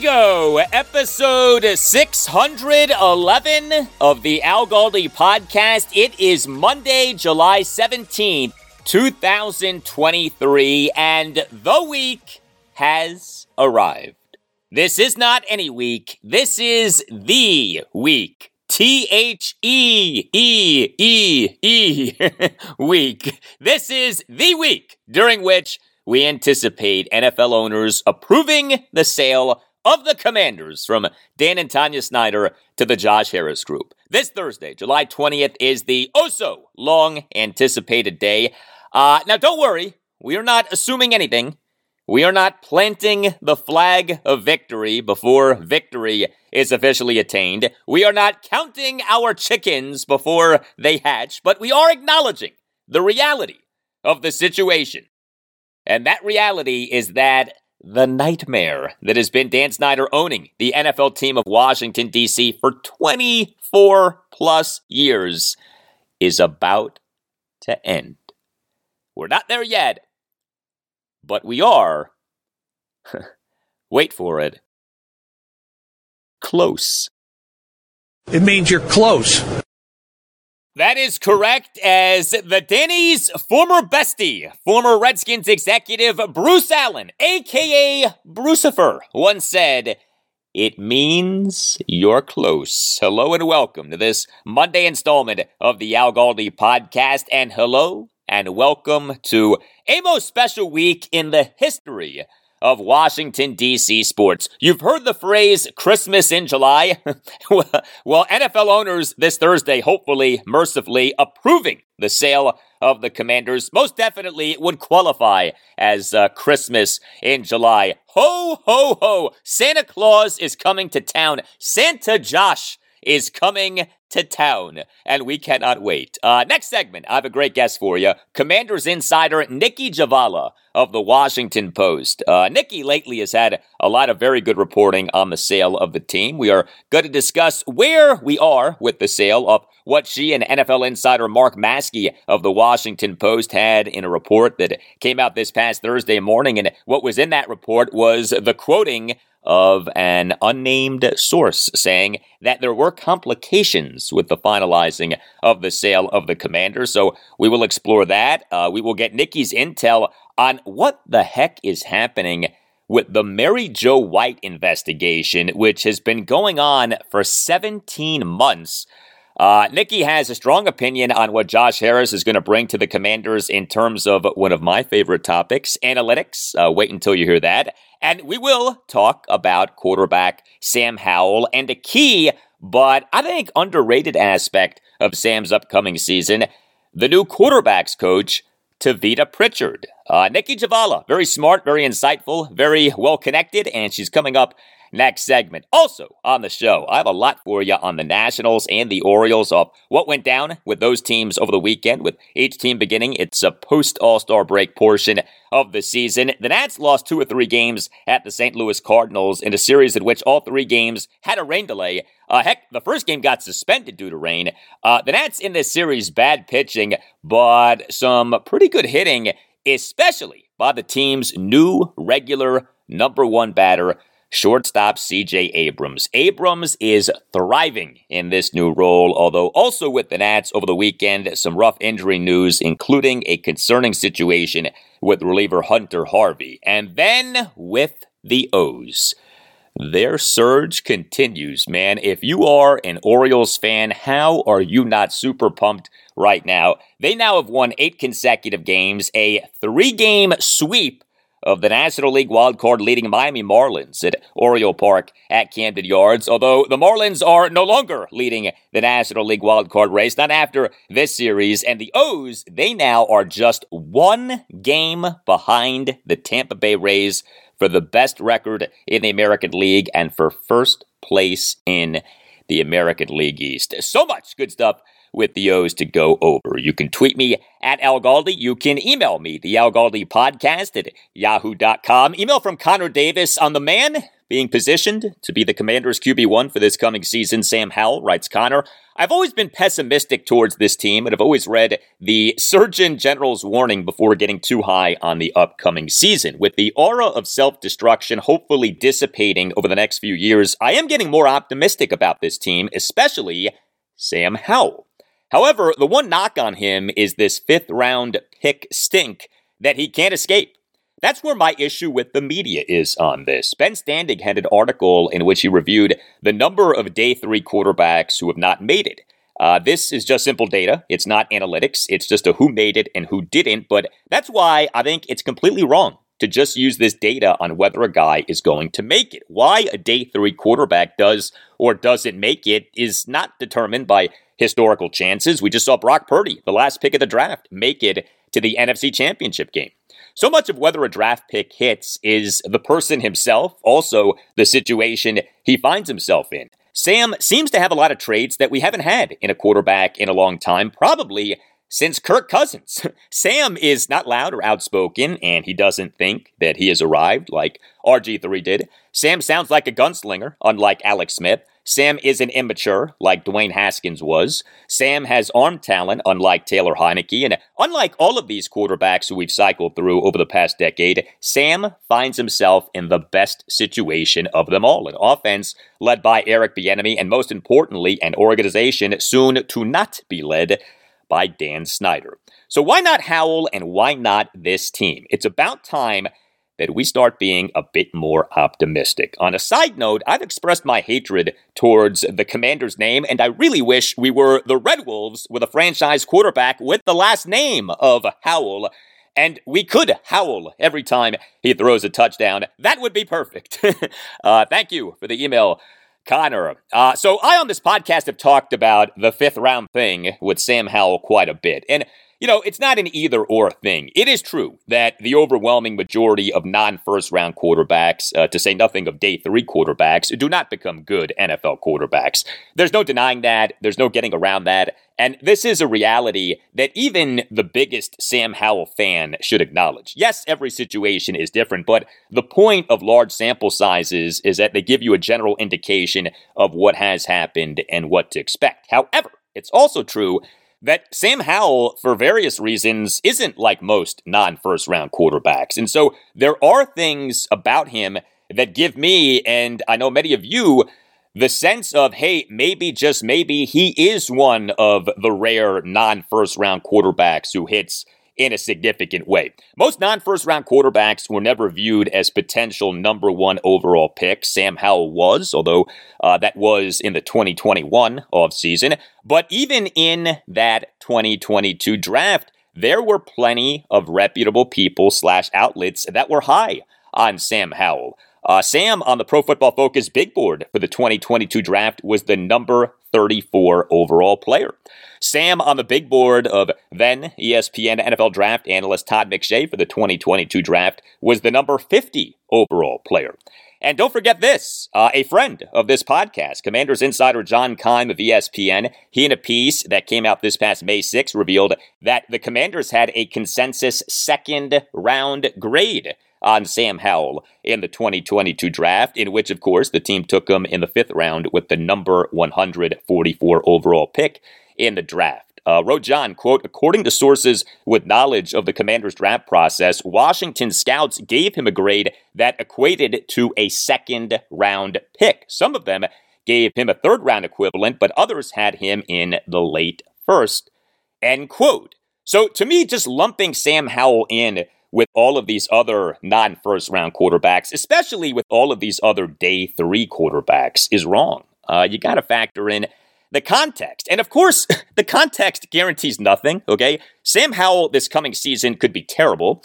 Go. Episode 611 of the Al Galdi podcast. It is Monday, July 17th, 2023, and the week has arrived. This is not any week. This is the week. T H E E E E week. This is the week during which we anticipate NFL owners approving the sale of the Commanders from Dan and Tanya Snyder to the Josh Harris Group. This Thursday, July 20th, is the oh so long anticipated day. Uh, now, don't worry, we are not assuming anything. We are not planting the flag of victory before victory is officially attained. We are not counting our chickens before they hatch, but we are acknowledging the reality of the situation. And that reality is that the nightmare that has been Dan Snyder owning the NFL team of Washington, D.C. for 24 plus years is about to end. We're not there yet, but we are. Wait for it. Close. It means you're close. That is correct, as the Danny's former bestie, former Redskins executive Bruce Allen, aka Brucifer, once said, It means you're close. Hello and welcome to this Monday installment of the Al Galdi podcast, and hello and welcome to a most special week in the history of Washington, D.C. sports. You've heard the phrase Christmas in July? well, NFL owners this Thursday, hopefully, mercifully, approving the sale of the Commanders. Most definitely would qualify as uh, Christmas in July. Ho, ho, ho! Santa Claus is coming to town. Santa Josh is coming to town, and we cannot wait. Uh, next segment, I have a great guest for you. Commanders insider Nicki Jhabvala of the Washington Post. Uh, Nicki lately has had a lot of very good reporting on the sale of the team. We are going to discuss where we are with the sale of what she and NFL insider Mark Maske of the Washington Post had in a report that came out this past Thursday morning. And what was in that report was the quoting of an unnamed source saying that there were complications with the finalizing of the sale of the commander. So we will explore that. Uh, we will get Nicki's intel on what the heck is happening with the Mary Jo White investigation, which has been going on for 17 months. Uh, Nicki has a strong opinion on what Josh Harris is going to bring to the Commanders in terms of one of my favorite topics, analytics. Uh, wait until you hear that. And we will talk about quarterback Sam Howell and a key, but I think underrated aspect of Sam's upcoming season the new quarterbacks coach, Tavita Pritchard. Uh, Nicki Jhabvala, very smart, very insightful, very well connected, and she's coming up next segment. Also on the show, I have a lot for you on the Nationals and the Orioles of what went down with those teams over the weekend, with each team beginning its post All Star break portion of the season. The Nats lost two or three games at the St. Louis Cardinals in a series in which all three games had a rain delay. Uh, heck, the first game got suspended due to rain. Uh, the Nats in this series, bad pitching, but some pretty good hitting, especially by the team's new regular number one batter, shortstop CJ Abrams. Abrams is thriving in this new role, although also with the Nats over the weekend, some rough injury news, including a concerning situation with reliever Hunter Harvey. And then with the O's. Their surge continues, man. If you are an Orioles fan, how are you not super pumped right now? They now have won eight consecutive games, a three game sweep of the National League wildcard leading Miami Marlins at Oriole Park at Camden Yards. Although the Marlins are no longer leading the National League wildcard race, not after this series. And the O's, they now are just one game behind the Tampa Bay Rays for the best record in the American League and for first place in the American League East. So much good stuff with the O's to go over. You can tweet me at Al Galdi. You can email me, the Al Galdi podcast at yahoo.com. Email from Connor Davis on the man being positioned to be the Commanders QB1 for this coming season. Sam Howell writes Connor. I've always been pessimistic towards this team, and I've always read the Surgeon General's warning before getting too high on the upcoming season. With the aura of self destruction hopefully dissipating over the next few years, I am getting more optimistic about this team, especially Sam Howell. However, the one knock on him is this fifth round pick stink that he can't escape. That's where my issue with the media is on this. Ben Standig had an article in which he reviewed the number of day three quarterbacks who have not made it. Uh, this is just simple data. It's not analytics. It's just a who made it and who didn't. But that's why I think it's completely wrong to just use this data on whether a guy is going to make it. Why a day three quarterback does or doesn't make it is not determined by historical chances. We just saw Brock Purdy, the last pick of the draft, make it to the NFC Championship game. So much of whether a draft pick hits is the person himself, also the situation he finds himself in. Sam seems to have a lot of traits that we haven't had in a quarterback in a long time, probably since Kirk Cousins. Sam is not loud or outspoken, and he doesn't think that he has arrived like RG3 did. Sam sounds like a gunslinger, unlike Alex Smith. Sam isn't immature like Dwayne Haskins was. Sam has arm talent, unlike Taylor Heinicke. And unlike all of these quarterbacks who we've cycled through over the past decade, Sam finds himself in the best situation of them all an offense led by Eric Bieniemy, and most importantly, an organization soon to not be led by Dan Snyder. So why not Howell and why not this team? It's about time that we start being a bit more optimistic. On a side note, I've expressed my hatred towards the commander's name, and I really wish we were the Red Wolves with a franchise quarterback with the last name of Howell. And we could howl every time he throws a touchdown. That would be perfect. uh, thank you for the email, Connor. Uh, so, I on this podcast have talked about the fifth round thing with Sam Howell quite a bit. And you know, it's not an either or thing. It is true that the overwhelming majority of non first round quarterbacks, uh, to say nothing of day three quarterbacks, do not become good NFL quarterbacks. There's no denying that. There's no getting around that. And this is a reality that even the biggest Sam Howell fan should acknowledge. Yes, every situation is different, but the point of large sample sizes is that they give you a general indication of what has happened and what to expect. However, it's also true that Sam Howell, for various reasons, isn't like most non first round quarterbacks. And so there are things about him that give me, and I know many of you, the sense of, hey, maybe, just maybe, he is one of the rare non first round quarterbacks who hits in a significant way. Most non first round quarterbacks were never viewed as potential number one overall picks. Sam Howell was, although uh, that was in the 2021 offseason. But even in that 2022 draft, there were plenty of reputable people slash outlets that were high on Sam Howell. Uh, Sam on the Pro Football Focus big board for the 2022 draft was the number 34 overall player. Sam on the big board of then ESPN NFL draft analyst Todd McShay for the 2022 draft was the number 50 overall player. And don't forget this uh, a friend of this podcast, Commanders insider John Keim of ESPN, he in a piece that came out this past May 6 revealed that the Commanders had a consensus second round grade on Sam Howell in the 2022 draft, in which, of course, the team took him in the fifth round with the number 144 overall pick in the draft. Uh, wrote John, quote, according to sources with knowledge of the commander's draft process, Washington scouts gave him a grade that equated to a second round pick. Some of them gave him a third round equivalent, but others had him in the late first, end quote. So to me, just lumping Sam Howell in with all of these other non first round quarterbacks, especially with all of these other day three quarterbacks, is wrong. Uh, you got to factor in the context. And of course, the context guarantees nothing, okay? Sam Howell this coming season could be terrible,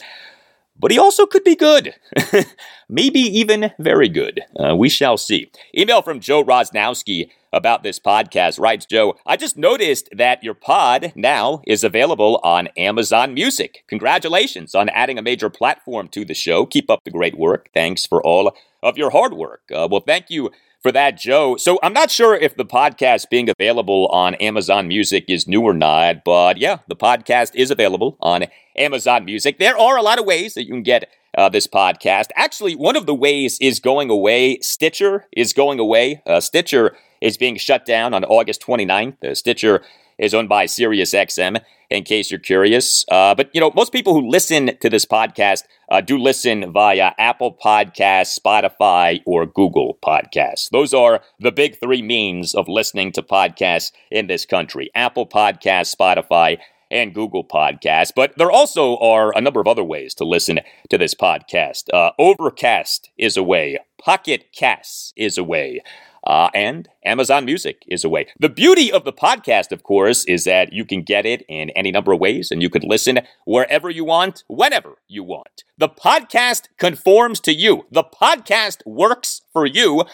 but he also could be good. Maybe even very good. Uh, we shall see. Email from Joe Rosnowski about this podcast writes Joe, I just noticed that your pod now is available on Amazon Music. Congratulations on adding a major platform to the show. Keep up the great work. Thanks for all of your hard work. Uh, well, thank you for that, Joe. So I'm not sure if the podcast being available on Amazon Music is new or not, but yeah, the podcast is available on Amazon Music. There are a lot of ways that you can get uh, this podcast. Actually, one of the ways is going away. Stitcher is going away. Uh, Stitcher is being shut down on August 29th. Uh, Stitcher is owned by SiriusXM, in case you're curious. Uh, but, you know, most people who listen to this podcast uh, do listen via Apple Podcasts, Spotify, or Google Podcasts. Those are the big three means of listening to podcasts in this country Apple Podcasts, Spotify, and Google Podcasts. But there also are a number of other ways to listen to this podcast. Uh, Overcast is a way, Pocket Casts is a way. Uh, and Amazon Music is a way. The beauty of the podcast, of course, is that you can get it in any number of ways and you can listen wherever you want, whenever you want. The podcast conforms to you, the podcast works for you.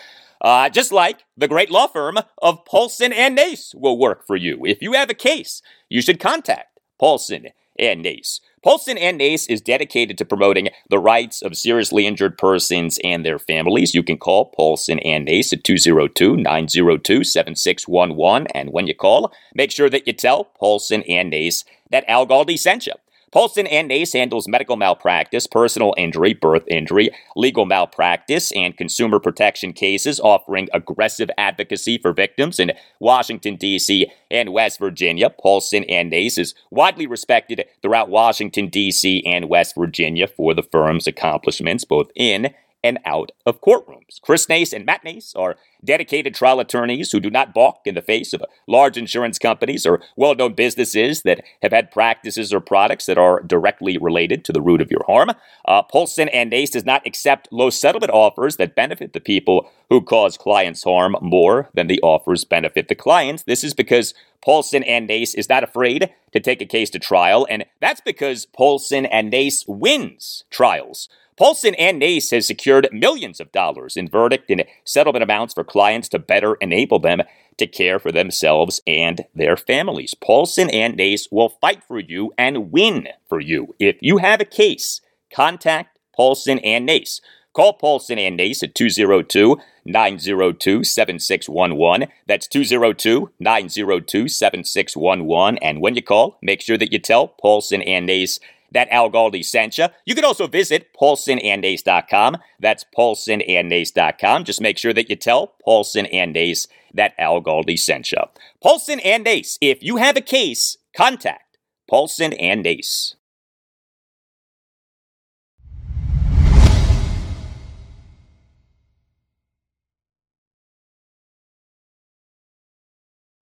Uh, just like the great law firm of Paulson and Nace will work for you. If you have a case, you should contact Paulson and Nace. Paulson and Nace is dedicated to promoting the rights of seriously injured persons and their families. You can call Paulson and Nace at 202 902 7611. And when you call, make sure that you tell Paulson and Nace that Al Galdi sent you. Paulson and Nace handles medical malpractice, personal injury, birth injury, legal malpractice, and consumer protection cases, offering aggressive advocacy for victims in Washington, D.C. and West Virginia. Paulson and Nace is widely respected throughout Washington, D.C. and West Virginia for the firm's accomplishments both in and out of courtrooms. Chris Nace and Matt Nace are dedicated trial attorneys who do not balk in the face of large insurance companies or well known businesses that have had practices or products that are directly related to the root of your harm. Uh, Paulson and Nace does not accept low settlement offers that benefit the people who cause clients harm more than the offers benefit the clients. This is because Paulson and Nace is not afraid to take a case to trial, and that's because Paulson and Nace wins trials. Paulson and Nace has secured millions of dollars in verdict and settlement amounts for clients to better enable them to care for themselves and their families. Paulson and Nace will fight for you and win for you. If you have a case, contact Paulson and Nace. Call Paulson and Nace at 202 902 7611. That's 202 902 7611. And when you call, make sure that you tell Paulson and Nace that Al Galdi sent you. You can also visit paulsonandnace.com. That's paulsonandnace.com. Just make sure that you tell Paulson and Nace that Al Galdi sent you. Paulson and Nace, if you have a case, contact Paulson and Ace.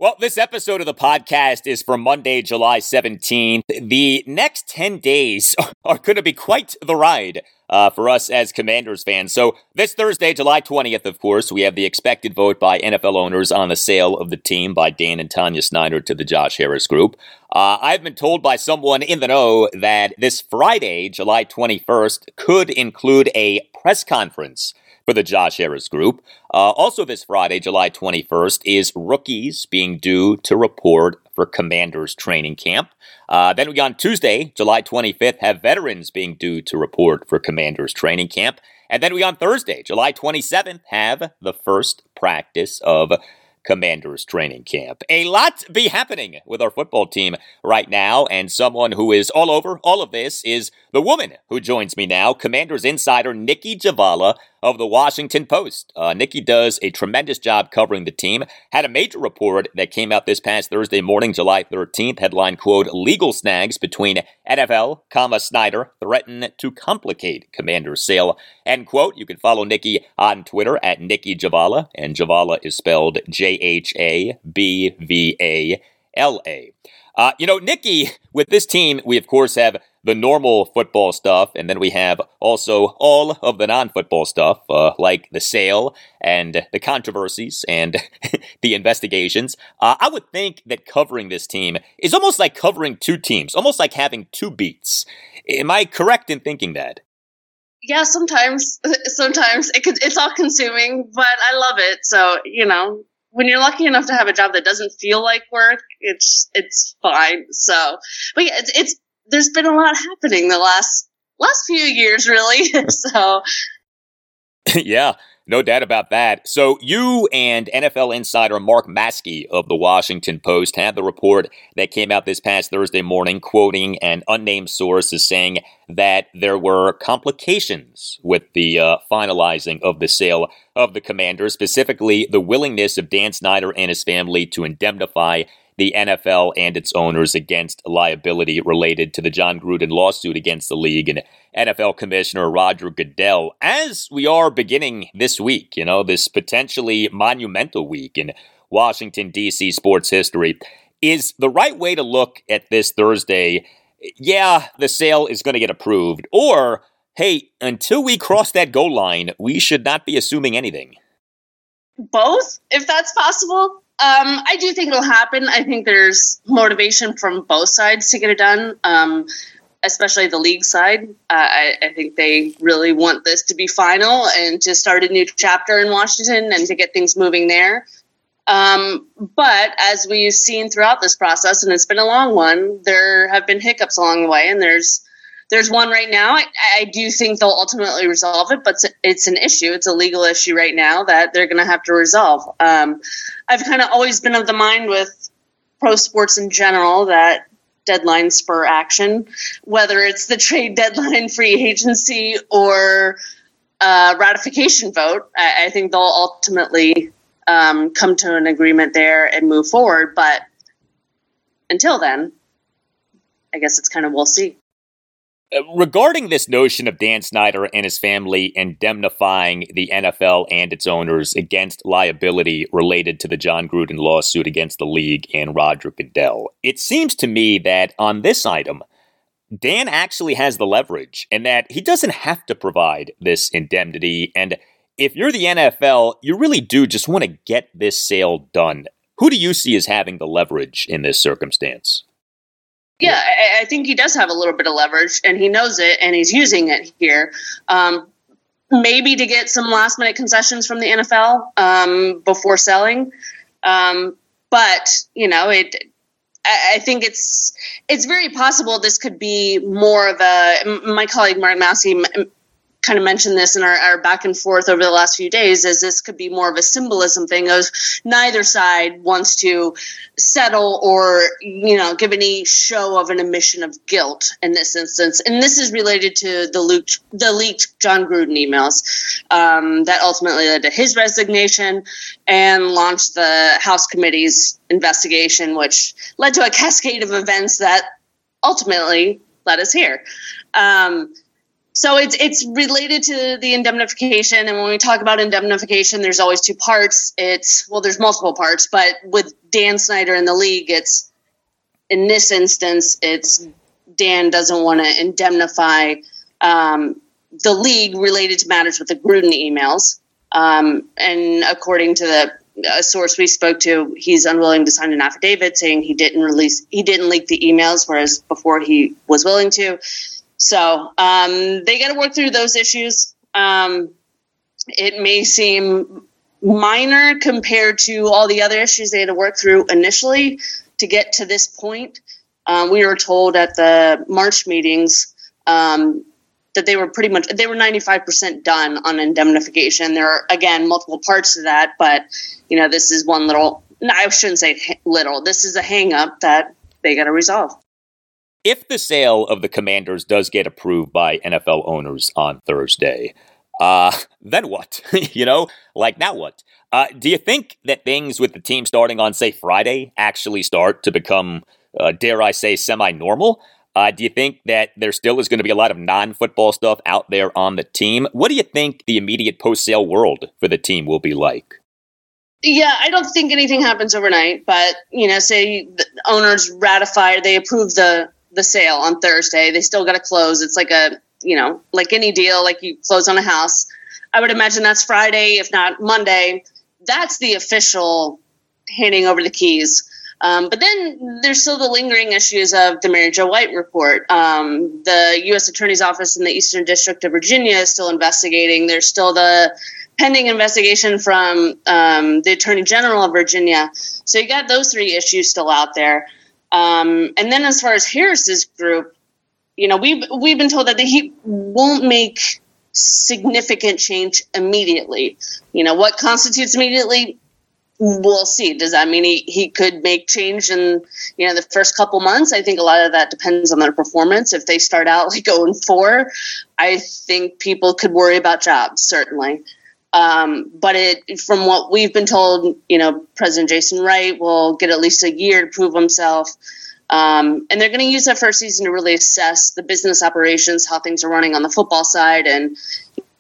Well, this episode of the podcast is for Monday, July 17th. The next 10 days are going to be quite the ride uh, for us as Commanders fans. So, this Thursday, July 20th, of course, we have the expected vote by NFL owners on the sale of the team by Dan and Tanya Snyder to the Josh Harris Group. Uh, I've been told by someone in the know that this Friday, July 21st, could include a press conference for the Josh Harris Group. Uh, also, this Friday, July 21st, is rookies being due to report for Commanders training camp. Uh, then we on Tuesday, July 25th, have veterans being due to report for Commanders training camp. And then we on Thursday, July 27th, have the first practice of Commanders training camp. A lot be happening with our football team right now, and someone who is all over all of this is the woman who joins me now, Commanders insider Nicki Jhabvala of the Washington Post. Uh, Nicki does a tremendous job covering the team. Had a major report that came out this past Thursday morning, July 13th. Headline quote: "Legal snags between NFL, comma Snyder threaten to complicate Commander's sale." End quote. You can follow Nicki on Twitter at Nicki Jhabvala, and Jhabvala is spelled J H A B V A L A. Uh, you know, Nicki, with this team, we of course have the normal football stuff, and then we have also all of the non football stuff, uh, like the sale and the controversies and the investigations. Uh, I would think that covering this team is almost like covering two teams, almost like having two beats. Am I correct in thinking that? Yeah, sometimes, sometimes it could, it's all consuming, but I love it. So, you know, when you're lucky enough to have a job that doesn't feel like work, it's it's fine. So, but yeah, it's it's there's been a lot happening the last last few years, really. so, yeah, no doubt about that. So, you and NFL insider Mark Maske of the Washington Post had the report that came out this past Thursday morning, quoting an unnamed source as saying that there were complications with the uh, finalizing of the sale of the commander, specifically the willingness of Dan Snyder and his family to indemnify the NFL and its owners against liability related to the Jon Gruden lawsuit against the league and NFL Commissioner Roger Goodell. As we are beginning this week, you know, this potentially monumental week in Washington, D.C. sports history, is the right way to look at this Thursday. Yeah, the sale is going to get approved, or hey, until we cross that goal line, we should not be assuming anything. Both, if that's possible. Um, I do think it'll happen. I think there's motivation from both sides to get it done, um, especially the league side. Uh, I, I, think they really want this to be final and to start a new chapter in Washington and to get things moving there. Um, but as we've seen throughout this process, and it's been a long one, there have been hiccups along the way, and there's there's one right now. I, I, do think they'll ultimately resolve it, but it's, it's, an issue. It's a legal issue right now that they're going to have to resolve. Um, I've kind of always been of the mind with pro sports in general that deadlines spur action, whether it's the trade deadline, free agency, or uh, ratification vote. I, I, think they'll ultimately um, come to an agreement there and move forward. But until then, I guess it's kind of we'll see. Uh, regarding this notion of Dan Snyder and his family indemnifying the NFL and its owners against liability related to the Jon Gruden lawsuit against the league and Roger Goodell, it seems to me that on this item, Dan actually has the leverage and that he doesn't have to provide this indemnity. And if you're the NFL, you really do just want to get this sale done. Who do you see as having the leverage in this circumstance? Yeah, I, I, think he does have a little bit of leverage, and he knows it, and he's using it here. Um, maybe to get some last minute concessions from the NFL um, before selling, um, but you know, it. I, I think it's it's very possible this could be more of a. My colleague Mark Maske kind of mentioned this in our, our back and forth over the last few days is this could be more of a symbolism thing of neither side wants to settle or you know give any show of an admission of guilt in this instance. And this is related to the leaked the leaked jon gruden emails um, that ultimately led to his resignation and launched the house committee's investigation which led to a cascade of events that ultimately led us here. Um, so it's it's related to the indemnification. And when we talk about indemnification there's always two parts. It's well there's multiple parts but with dan snyder in the league it's in this instance it's dan doesn't want to indemnify um, the league related to matters with the gruden emails. Um, and according to the a source we spoke to, he's unwilling to sign an affidavit saying he didn't release, he didn't leak the emails, whereas before he was willing to. So um, they got to work through those issues. Um, it may seem minor compared to all the other issues they had to work through initially, to get to this point. Um, we were told at the March meetings um, that they were pretty much they were 95% done on indemnification. There are again multiple parts to that, but you know this is one little. I shouldn't say little. This is a hangup that they got to resolve. If the sale of the Commanders does get approved by NFL owners on Thursday, uh, then what? you know, like now what? Uh, do you think that things with the team starting on, say, Friday actually start to become, uh, dare I say, semi normal? Uh, do you think that there still is going to be a lot of non football stuff out there on the team? What do you think the immediate post sale world for the team will be like? Yeah, I don't think anything happens overnight, but you know, say owners ratify, they approve the the sale on Thursday. They still got to close. It's like a you know, like any deal, like you close on a house. I would imagine that's Friday, if not Monday. That's the official handing over the keys. Um, but then there's still the lingering issues of the Mary Jo White report. Um, the U.S. Attorney's Office in the Eastern District of Virginia is still investigating. There's still the pending investigation from um, the Attorney General of Virginia. So you got those three issues still out there. Um, and then as far as Harris's group, you know, we've we've been told that he won't make significant change immediately. You know, what constitutes immediately? We'll see. Does that mean he, he could make change in you know the first couple months? I think a lot of that depends on their performance. If they start out like going four, I think people could worry about jobs certainly. Um, but it, from what we've been told, you know, President Jason Wright will get at least a year to prove himself. Um, and they're going to use that first season to really assess the business operations, how things are running on the football side, and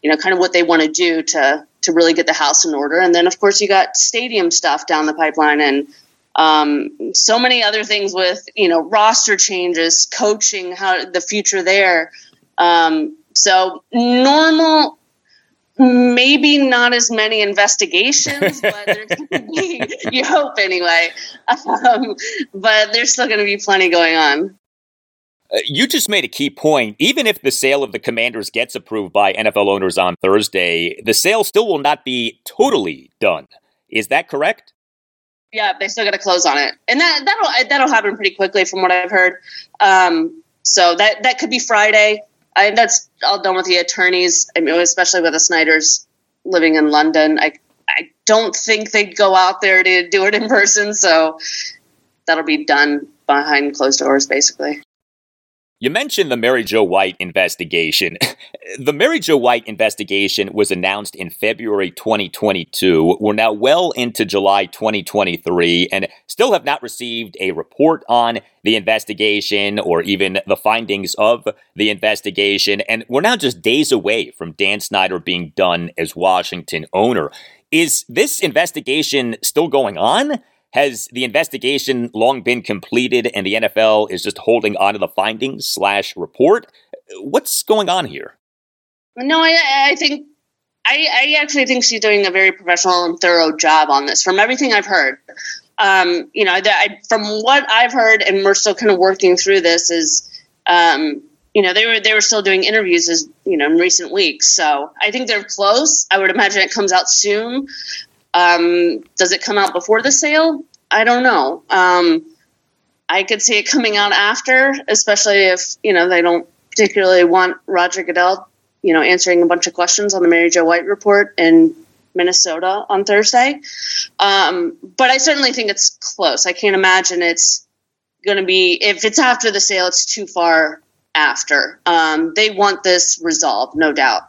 you know, kind of what they want to do to to really get the house in order. And then, of course, you got stadium stuff down the pipeline, and um, so many other things with you know roster changes, coaching, how the future there. Um, so normal maybe not as many investigations, but there's be, you hope anyway. Um, but there's still going to be plenty going on. Uh, you just made a key point. Even if the sale of the Commanders gets approved by NFL owners on Thursday, the sale still will not be totally done. Is that correct? Yeah, they still got to close on it, and that that'll that'll happen pretty quickly, from what I've heard. Um, so that that could be Friday. I, that's all done with the attorneys. I mean, especially with the Snyders living in London. I I don't think they'd go out there to do it in person. So that'll be done behind closed doors, basically. You mentioned the Mary Jo White investigation. the Mary Jo White investigation was announced in February 2022. We're now well into July 2023 and still have not received a report on the investigation or even the findings of the investigation. And we're now just days away from Dan Snyder being done as Washington owner. Is this investigation still going on? Has the investigation long been completed and the NFL is just holding on to the findings slash report? What's going on here? No, I, I think I, I, actually think she's doing a very professional and thorough job on this. From everything I've heard, um, you know, I, from what I've heard, and we're still kind of working through this, is um, you know they were they were still doing interviews as you know in recent weeks. So I think they're close. I would imagine it comes out soon. Um, does it come out before the sale? I don't know. Um, I could see it coming out after, especially if you know they don't particularly want Roger Goodell, you know, answering a bunch of questions on the Mary Jo White report in Minnesota on Thursday. Um, but I certainly think it's close. I can't imagine it's going to be if it's after the sale, it's too far after. Um, they want this resolved, no doubt.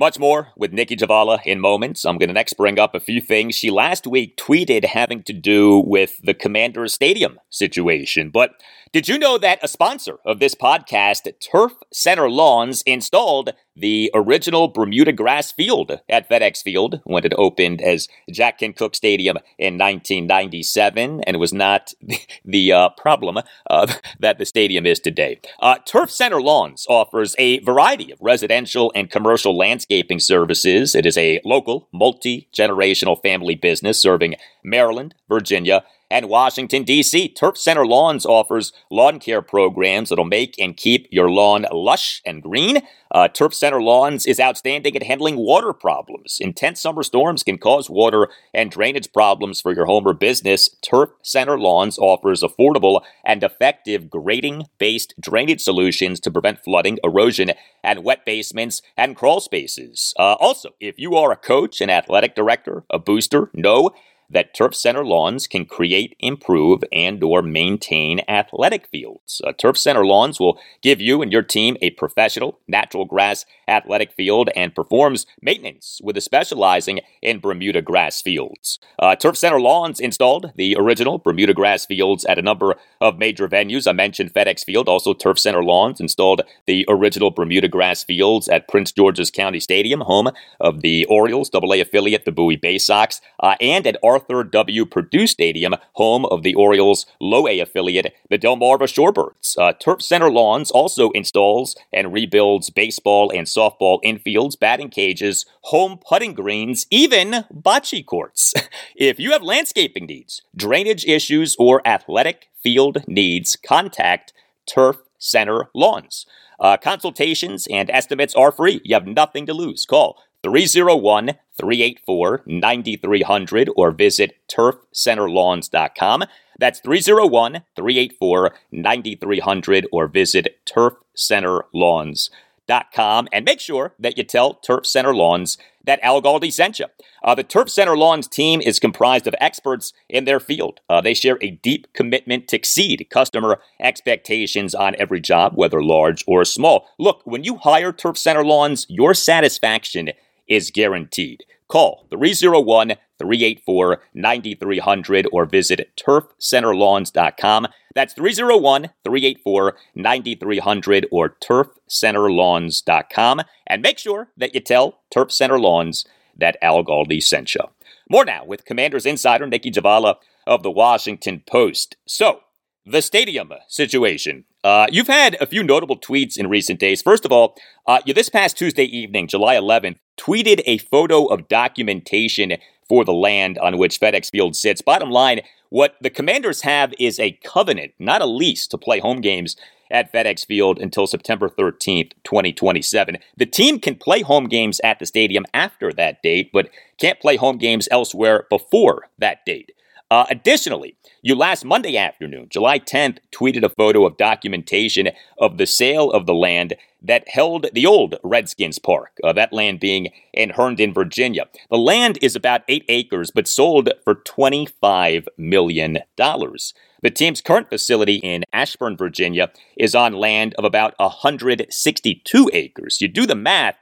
Much more with Nicki Jhabvala in moments. I'm going to next bring up a few things she last week tweeted having to do with the Commanders Stadium situation. But did you know that a sponsor of this podcast, Turf Center Lawns, installed the original Bermuda grass field at FedEx Field when it opened as Jack Kent Cooke Stadium in 1997, and it was not the uh, problem uh, that the stadium is today. Uh, Turf Center Lawns offers a variety of residential and commercial landscaping services. It is a local, multi generational family business serving Maryland, Virginia, and Washington, D.C. Turf Center Lawns offers lawn care programs that'll make and keep your lawn lush and green. Uh, Turf Center Lawns is outstanding at handling water problems. Intense summer storms can cause water and drainage problems for your home or business. Turf Center Lawns offers affordable and effective grading based drainage solutions to prevent flooding, erosion, and wet basements and crawl spaces. Uh, also, if you are a coach, an athletic director, a booster, know that Turf Center Lawns can create, improve, and or maintain athletic fields. Uh, Turf Center Lawns will give you and your team a professional natural grass athletic field and performs maintenance with a specializing in Bermuda grass fields. Uh, Turf Center Lawns installed the original Bermuda grass fields at a number of major venues. I mentioned FedEx Field, also Turf Center Lawns installed the original Bermuda grass fields at Prince George's County Stadium, home of the Orioles AA affiliate, the Bowie Bay Sox, uh, and at Arthur W. Perdue Stadium, home of the Orioles' low A affiliate, the Delmarva Shorebirds. Uh, Turf Center Lawns also installs and rebuilds baseball and softball infields, batting cages, home putting greens, even bocce courts. if you have landscaping needs, drainage issues, or athletic field needs, contact Turf Center Lawns. Uh, consultations and estimates are free. You have nothing to lose. Call 301 384 9300 or visit turfcenterlawns.com. That's 301 384 9300 or visit turfcenterlawns.com. And make sure that you tell Turf Center Lawns that Al Galdi sent you. Uh, the Turf Center Lawns team is comprised of experts in their field. Uh, they share a deep commitment to exceed customer expectations on every job, whether large or small. Look, when you hire Turf Center Lawns, your satisfaction is guaranteed. Call 301 384 9300 or visit turfcenterlawns.com. That's 301 384 9300 or turfcenterlawns.com. And make sure that you tell Turf Center Lawns that Al Galdi sent you. More now with Commanders insider Nicki Jhabvala of the Washington Post. So, the stadium situation. Uh, you've had a few notable tweets in recent days. First of all, uh, this past Tuesday evening, July 11th, tweeted a photo of documentation for the land on which FedEx Field sits. Bottom line, what the Commanders have is a covenant, not a lease, to play home games at FedEx Field until September 13th, 2027. The team can play home games at the stadium after that date, but can't play home games elsewhere before that date. Uh, additionally, you last Monday afternoon, July 10th, tweeted a photo of documentation of the sale of the land that held the old Redskins Park, uh, that land being in Herndon, Virginia. The land is about eight acres, but sold for $25 million. The team's current facility in Ashburn, Virginia, is on land of about 162 acres. You do the math,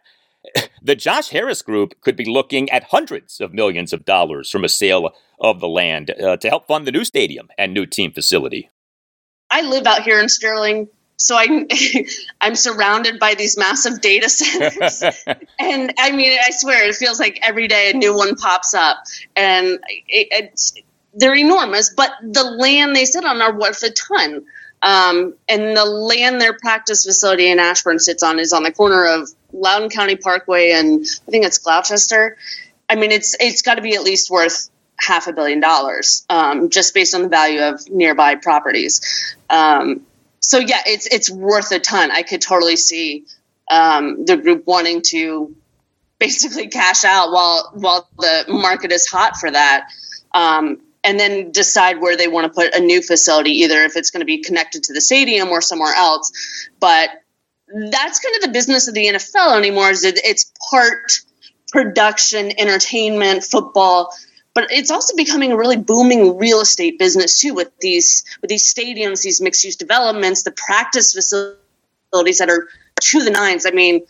the Josh Harris Group could be looking at hundreds of millions of dollars from a sale of the land uh, to help fund the new stadium and new team facility. I live out here in Sterling, so I'm I'm surrounded by these massive data centers, and I mean, I swear, it feels like every day a new one pops up, and it, it's they're enormous. But the land they sit on are worth a ton. Um, and the land their practice facility in Ashburn sits on is on the corner of Loudoun County Parkway and I think it's Gloucester. I mean, it's it's got to be at least worth half a billion dollars um, just based on the value of nearby properties. Um, so yeah, it's it's worth a ton. I could totally see um, the group wanting to basically cash out while while the market is hot for that. Um, and then decide where they want to put a new facility, either if it's going to be connected to the stadium or somewhere else. But that's kind of the business of the NFL anymore. Is it, it's part production, entertainment, football, but it's also becoming a really booming real estate business too. With these with these stadiums, these mixed use developments, the practice facilities that are to the nines. I mean,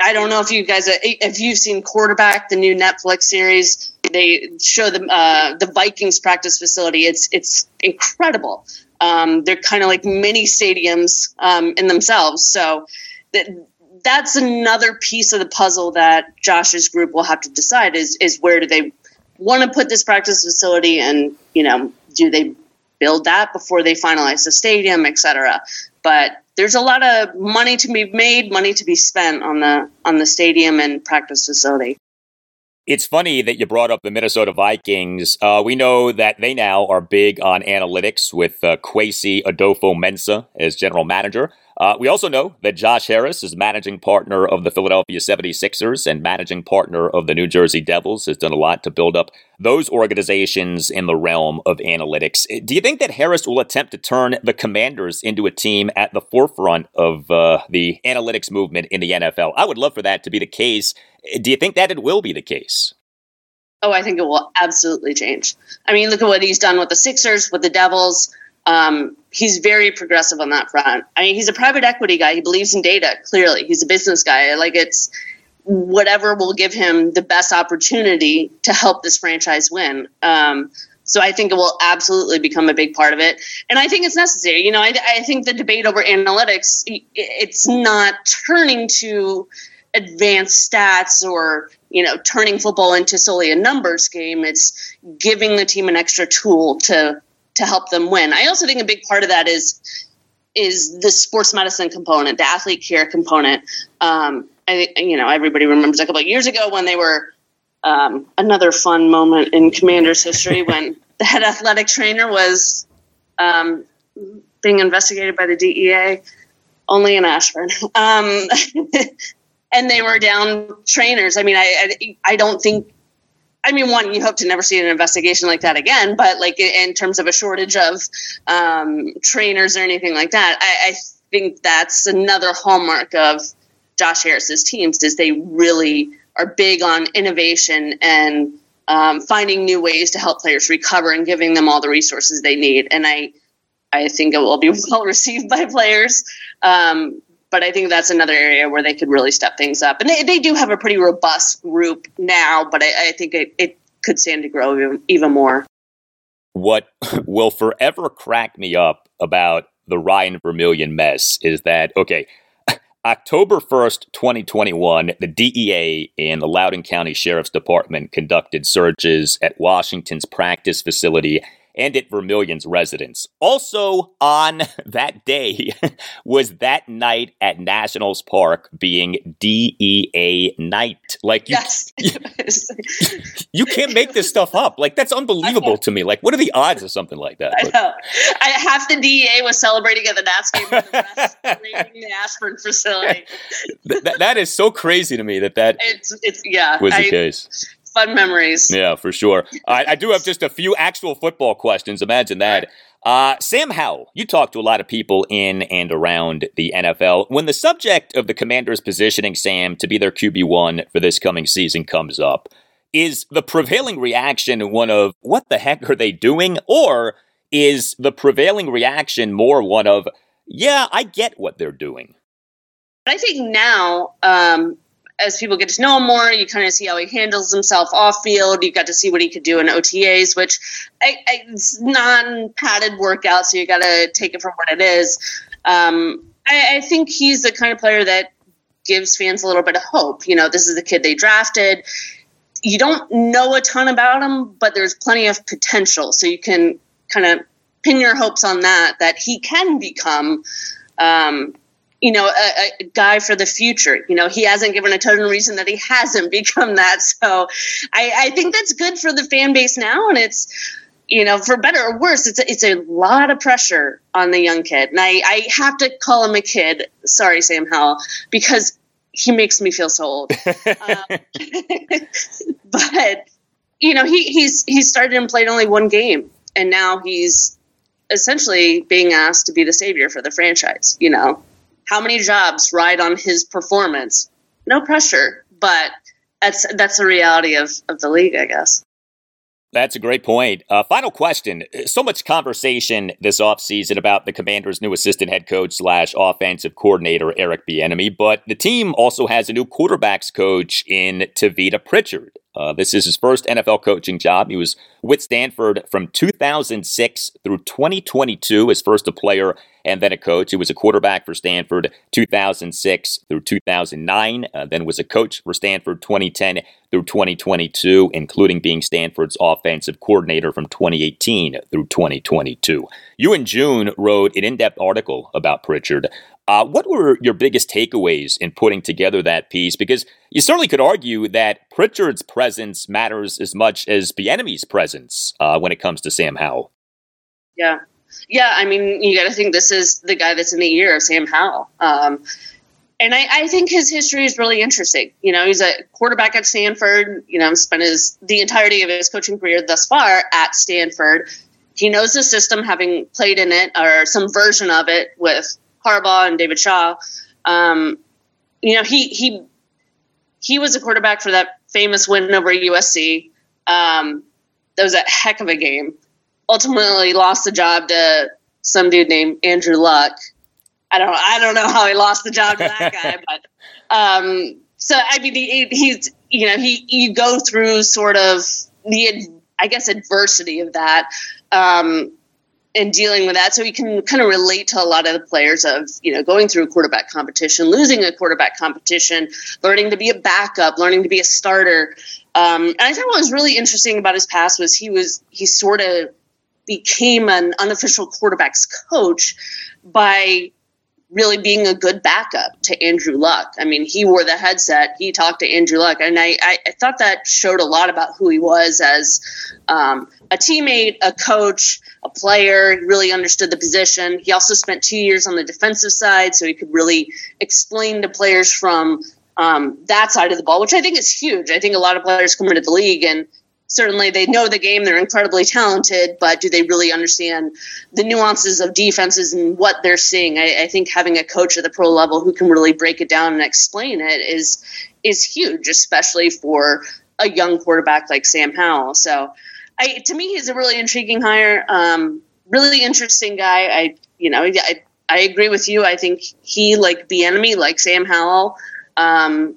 I don't know if you guys if you've seen Quarterback, the new Netflix series. They show the uh, the Vikings practice facility. It's it's incredible. Um, they're kind of like mini stadiums um, in themselves. So that that's another piece of the puzzle that Josh's group will have to decide is is where do they want to put this practice facility and you know do they build that before they finalize the stadium, etc. But there's a lot of money to be made, money to be spent on the on the stadium and practice facility. It's funny that you brought up the Minnesota Vikings. Uh, we know that they now are big on analytics with uh, Kwesi Adofo-Mensah as general manager. Uh, we also know that Josh Harris is managing partner of the Philadelphia 76ers and managing partner of the New Jersey Devils, has done a lot to build up those organizations in the realm of analytics. Do you think that Harris will attempt to turn the Commanders into a team at the forefront of uh, the analytics movement in the NFL? I would love for that to be the case. Do you think that it will be the case? Oh, I think it will absolutely change. I mean, look at what he's done with the Sixers, with the Devils. Um, he's very progressive on that front. I mean, he's a private equity guy. He believes in data. Clearly, he's a business guy. Like it's whatever will give him the best opportunity to help this franchise win. Um, so I think it will absolutely become a big part of it, and I think it's necessary. You know, I, I think the debate over analytics it's not turning to advanced stats or you know turning football into solely a numbers game. It's giving the team an extra tool to to help them win. I also think a big part of that is is the sports medicine component, the athlete care component. Um, I you know everybody remembers a couple of years ago when they were um, another fun moment in Commanders history when the head athletic trainer was um, being investigated by the DEA, only in Ashburn. Um, and they were down trainers. I mean, I, I, I don't think I mean, one, you hope to never see an investigation like that again, but like in terms of a shortage of um, trainers or anything like that, I, I, think that's another hallmark of Josh Harris's teams is they really are big on innovation and um, finding new ways to help players recover and giving them all the resources they need. And I, I think it will be well received by players. Um, but I think that's another area where they could really step things up. And they, they do have a pretty robust group now, but I, I think it, it could stand to grow even, even more. What will forever crack me up about the Ryan Vermillion mess is that, okay, October 1st, 2021, the DEA and the Loudoun County Sheriff's Department conducted searches at Washington's practice facility and at Vermillion's residence. Also on that day was that night at Nationals Park being DEA night. Like you, yes. you, you, can't make this stuff up. Like that's unbelievable to me. Like what are the odds of something like that? I know. I, half the DEA was celebrating at the Nats game the the Ashburn facility. that, that is so crazy to me that that it's it's yeah was the I, case fun memories. Yeah, for sure. I, I, do have just a few actual football questions. Imagine that. Uh, Sam Howell, you talk to a lot of people in and around the NFL. When the subject of the commander's positioning Sam to be their QB1 for this coming season comes up, is the prevailing reaction one of, what the heck are they doing? Or is the prevailing reaction more one of, yeah, I get what they're doing? I think now, um, as people get to know him more, you kind of see how he handles himself off field. You got to see what he could do in OTAs, which I, I, it's non padded workout, so you got to take it for what it is. Um, I, I, think he's the kind of player that gives fans a little bit of hope. You know, this is the kid they drafted. You don't know a ton about him, but there's plenty of potential, so you can kind of pin your hopes on that that he can become. Um, you know, a, a, guy for the future. You know, he hasn't given a ton of reason that he hasn't become that. So I, I think that's good for the fan base now. And it's, you know, for better or worse, it's a, it's a lot of pressure on the young kid. And I, I have to call him a kid. Sorry, Sam Howell, because he makes me feel so old. um, but, you know, he, he's, he started and played only one game. And now he's essentially being asked to be the savior for the franchise, you know? How many jobs ride on his performance? No pressure, but that's that's the reality of, of the league, I guess. That's a great point. Uh, final question. So much conversation this offseason about the Commanders' new assistant head coach slash offensive coordinator, Eric Bieniemy, but the team also has a new quarterbacks coach in Tavita Pritchard. Uh, this is his first NFL coaching job. He was with Stanford from 2006 through 2022 as first a player and then a coach. He was a quarterback for Stanford 2006 through 2009, uh, then was a coach for Stanford 2010 through 2022, including being Stanford's offensive coordinator from 2018 through 2022. You and June wrote an in depth article about Pritchard. Uh, what were your biggest takeaways in putting together that piece? Because you certainly could argue that Pritchard's presence matters as much as Bieniemy's presence uh, when it comes to Sam Howell. Yeah, yeah. I mean, you got to think this is the guy that's in the ear of Sam Howell. Um, and I, I, think his history is really interesting. You know, he's a quarterback at Stanford. You know, spent his the entirety of his coaching career thus far at Stanford. He knows the system, having played in it or some version of it with Harbaugh and David Shaw. Um, you know, he he he was a quarterback for that famous win over USC. Um, that was a heck of a game. Ultimately, lost the job to some dude named Andrew Luck I don't I don't know how he lost the job to that guy, but um, so I mean he, he's you know he you go through sort of the I guess adversity of that um, and dealing with that, so he can kind of relate to a lot of the players of you know going through a quarterback competition, losing a quarterback competition, learning to be a backup, learning to be a starter. Um, and I think what was really interesting about his past was he was he sort of became an unofficial quarterbacks coach by really being a good backup to Andrew Luck. I mean, he wore the headset, he talked to Andrew Luck, and I, I, I thought that showed a lot about who he was as um, a teammate, a coach, a player. He really understood the position. He also spent two years on the defensive side, so he could really explain to players from um, that side of the ball, which I think is huge. I think a lot of players come into the league and certainly they know the game they're incredibly talented but do they really understand the nuances of defenses and what they're seeing? I, I, think having a coach at the pro level who can really break it down and explain it is is huge especially for a young quarterback like sam howell. So I, to me he's a really intriguing hire um, really interesting guy. I you know I, I agree with you. I think he like Bieniemy like sam howell um,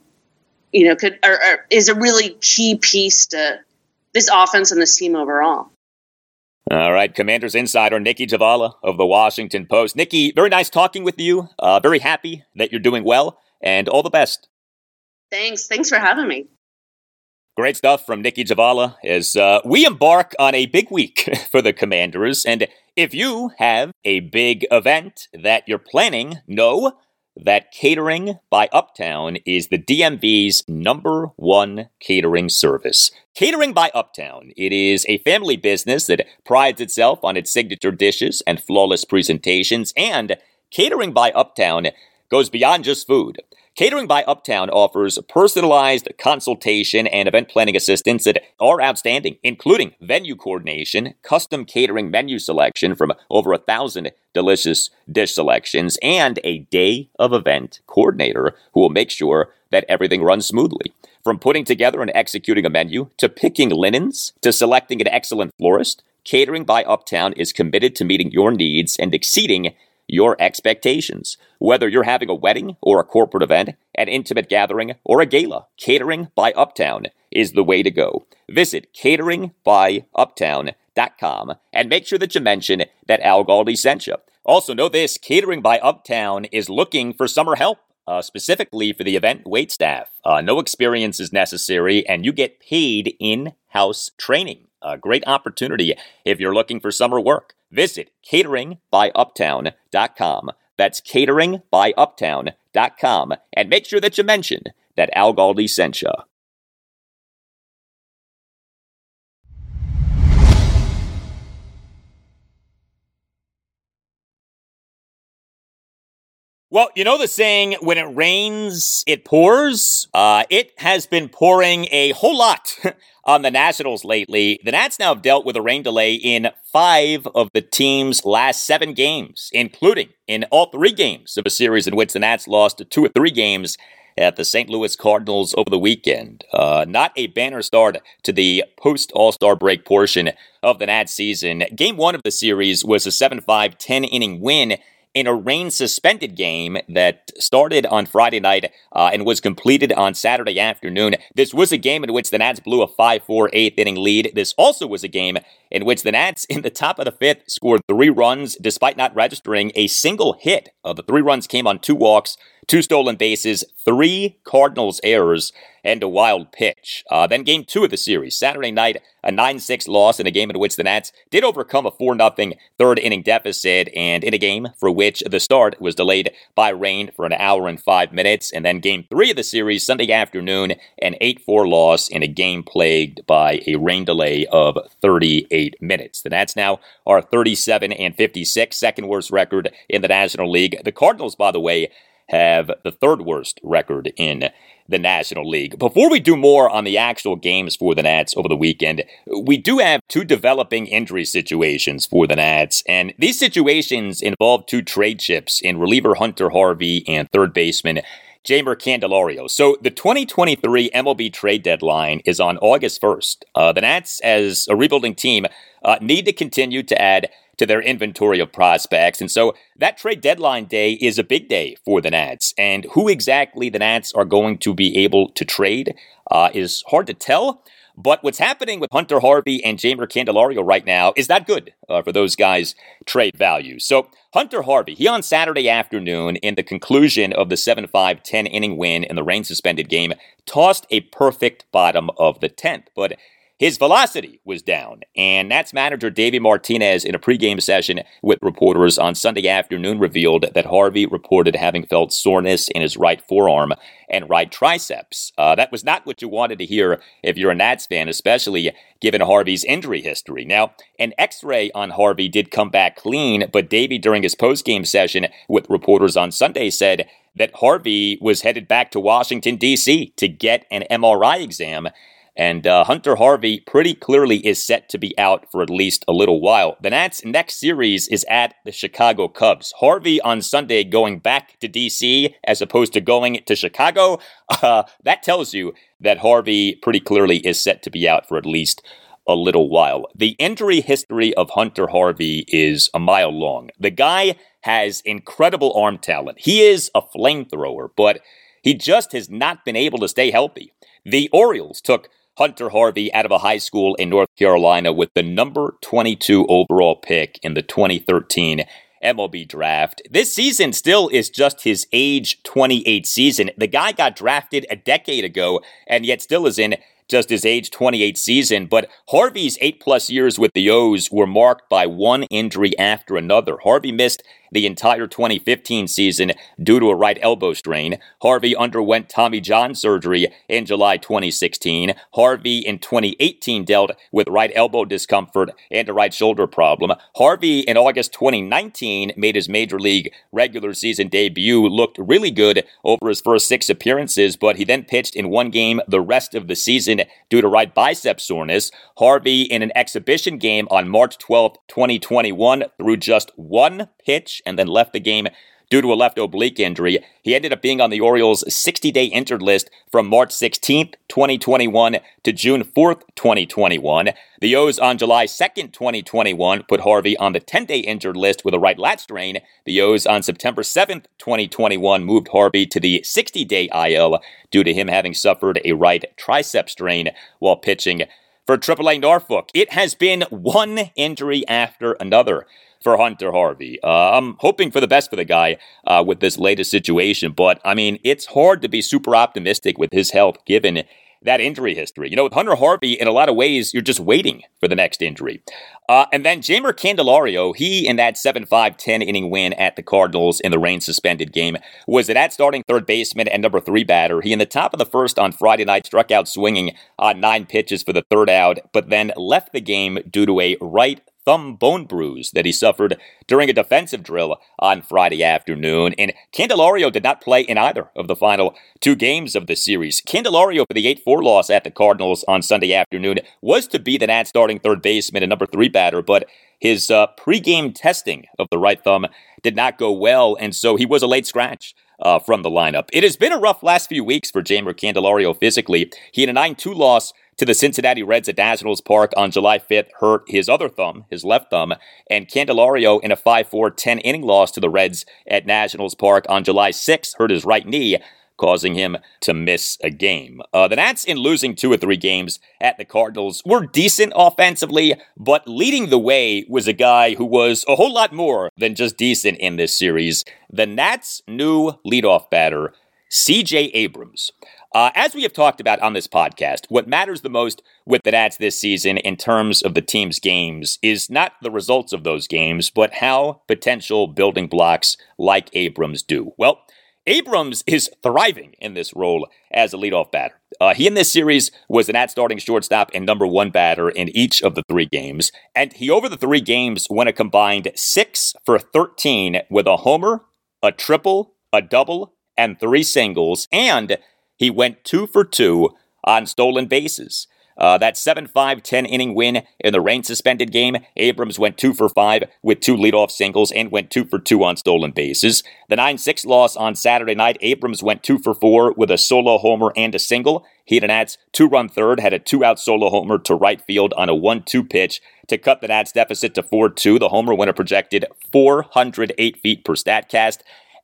you know could or, or is a really key piece to this offense and this team overall. All right, Commanders insider Nicki Jhabvala of the Washington Post. Nicki, very nice talking with you. Uh, very happy that you're doing well, and all the best. Thanks. Thanks for having me. Great stuff from Nicki Jhabvala as uh, we embark on a big week for the Commanders. And if you have a big event that you're planning, know that catering by Uptown is the DMV's number one catering service. Catering by Uptown. It is a family business that prides itself on its signature dishes and flawless presentations, and Catering by Uptown goes beyond just food. Catering by Uptown offers personalized consultation and event planning assistance that are outstanding, including venue coordination, custom catering menu selection from over a thousand delicious dish selections, and a day of event coordinator who will make sure that everything runs smoothly. From putting together and executing a menu to picking linens to selecting an excellent florist, Catering by Uptown is committed to meeting your needs and exceeding your expectations. Whether you're having a wedding or a corporate event, an intimate gathering, or a gala, Catering by Uptown is the way to go. Visit cateringbyuptown.com and make sure that you mention that Al Galdi sent you. Also, know this Catering by Uptown is looking for summer help. Uh, specifically for the event wait staff. Uh, no experience is necessary, and you get paid in house training. A great opportunity if you're looking for summer work. Visit cateringbyuptown.com. That's cateringbyuptown.com. And make sure that you mention that Al Galdi sent you. Well, you know the saying, when it rains, it pours? Uh, it has been pouring a whole lot on the Nationals lately. The Nats now have dealt with a rain delay in five of the team's last seven games, including in all three games of a series in which the Nats lost two or three games at the St. Louis Cardinals over the weekend. Uh, not a banner start to the post All Star break portion of the Nats season. Game one of the series was a 7 5 10 inning win in a rain suspended game that started on Friday night uh, and was completed on Saturday afternoon. This was a game in which the Nats blew a 5 4 eighth inning lead. This also was a game in which the Nats, in the top of the fifth, scored three runs despite not registering a single hit. Uh, the three runs came on two walks, two stolen bases, three Cardinals errors, and a wild pitch. Uh, then game two of the series, Saturday night, a 9-6 loss in a game in which the Nats did overcome a 4-0 third inning deficit, and in a game for which the start was delayed by rain for an hour and five minutes. And then game three of the series, Sunday afternoon, an 8-4 loss in a game plagued by a rain delay of 38 minutes. The Nats now are 37 and 56, second worst record in the National League. The Cardinals, by the way, have the third worst record in the National League. Before we do more on the actual games for the Nats over the weekend, we do have two developing injury situations for the Nats, and these situations involve two trade chips in reliever Hunter Harvey and third baseman Jeimer Candelario. So the 2023 MLB trade deadline is on August 1st. Uh, the Nats, as a rebuilding team, uh, need to continue to add to their inventory of prospects. And so that trade deadline day is a big day for the Nats. And who exactly the Nats are going to be able to trade uh, is hard to tell. But what's happening with Hunter Harvey and Jeimer Candelario right now is not good uh, for those guys' trade value. So Hunter Harvey, he on Saturday afternoon in the conclusion of the 7-5 10 inning win in the rain suspended game tossed a perfect bottom of the 10th. But his velocity was down, and Nats manager Davey Martinez in a pregame session with reporters on Sunday afternoon revealed that Harvey reported having felt soreness in his right forearm and right triceps. Uh, that was not what you wanted to hear if you're a Nats fan, especially given Harvey's injury history. Now, an x-ray on Harvey did come back clean, but Davey during his postgame session with reporters on Sunday said that Harvey was headed back to Washington, D.C. to get an MRI exam and uh, Hunter Harvey pretty clearly is set to be out for at least a little while. The Nats' next series is at the Chicago Cubs. Harvey on Sunday going back to D.C. as opposed to going to Chicago. Uh, that tells you that Harvey pretty clearly is set to be out for at least a little while. The injury history of Hunter Harvey is a mile long. The guy has incredible arm talent. He is a flamethrower, but he just has not been able to stay healthy. The Orioles took Hunter Harvey out of a high school in North Carolina with the number 22 overall pick in the 2013 MLB draft. This season still is just his age 28 season. The guy got drafted a decade ago and yet still is in just his age 28 season, but Harvey's eight plus years with the O's were marked by one injury after another. Harvey missed the entire 2015 season due to a right elbow strain. Harvey underwent Tommy John surgery in July 2016. Harvey in 2018 dealt with right elbow discomfort and a right shoulder problem. Harvey in August 2019 made his major league regular season debut, looked really good over his first six appearances, but he then pitched in one game the rest of the season due to right bicep soreness. Harvey in an exhibition game on March 12, 2021, threw just one pitch and then left the game due to a left oblique injury. He ended up being on the Orioles' 60 day injured list from March 16th, 2021 to June 4th, 2021. The O's on July 2nd, 2021 put Harvey on the 10 day injured list with a right lat strain. The O's on September 7th, 2021 moved Harvey to the 60 day IL due to him having suffered a right tricep strain while pitching for AAA Norfolk. It has been one injury after another for Hunter Harvey. Uh, I'm hoping for the best for the guy uh, with this latest situation, but I mean, it's hard to be super optimistic with his health given that injury history. You know, with Hunter Harvey, in a lot of ways, you're just waiting for the next injury. Uh, and then Jeimer Candelario, he in that 7 5 10 inning win at the Cardinals in the rain suspended game, was at starting third baseman and number three batter. He in the top of the first on Friday night struck out swinging on nine pitches for the third out, but then left the game due to a right thumb bone bruise that he suffered during a defensive drill on Friday afternoon. And Candelario did not play in either of the final two games of the series. Candelario for the 8 4 loss at the Cardinals on Sunday afternoon was to be the Nats starting third baseman and number three batter, but his uh, pregame testing of the right thumb did not go well, and so he was a late scratch. Uh, from the lineup. It has been a rough last few weeks for Jeimer Candelario physically. He had a 9 2 loss to the Cincinnati Reds at Nationals Park on July 5th hurt his other thumb, his left thumb, and Candelario in a 5 4 10 inning loss to the Reds at Nationals Park on July 6th hurt his right knee. causing him to miss a game. Uh, the Nats, in losing two or three games at the Cardinals, were decent offensively, but leading the way was a guy who was a whole lot more than just decent in this series. The Nats' new leadoff batter, CJ Abrams. Uh, as we have talked about on this podcast, what matters the most with the Nats this season in terms of the team's games is not the results of those games, but how potential building blocks like Abrams do. Well, Abrams is thriving in this role as a leadoff batter. Uh, he in this series was an at starting shortstop and number one batter in each of the three games, and he over the three games went a combined six for 13 with a homer, a triple, a double, and three singles, and he went two for two on stolen bases. Uh, that 7 5 10 inning win in the rain suspended game, Abrams went 2 for 5 with two leadoff singles and went 2 for 2 on stolen bases. The 9 6 loss on Saturday night, Abrams went 2 for 4 with a solo homer and a single. He and an Nats two run third, had a two out solo homer to right field on a 1 2 pitch to cut the Nats deficit to 4 2. The homer winner projected 408 feet per StatCast.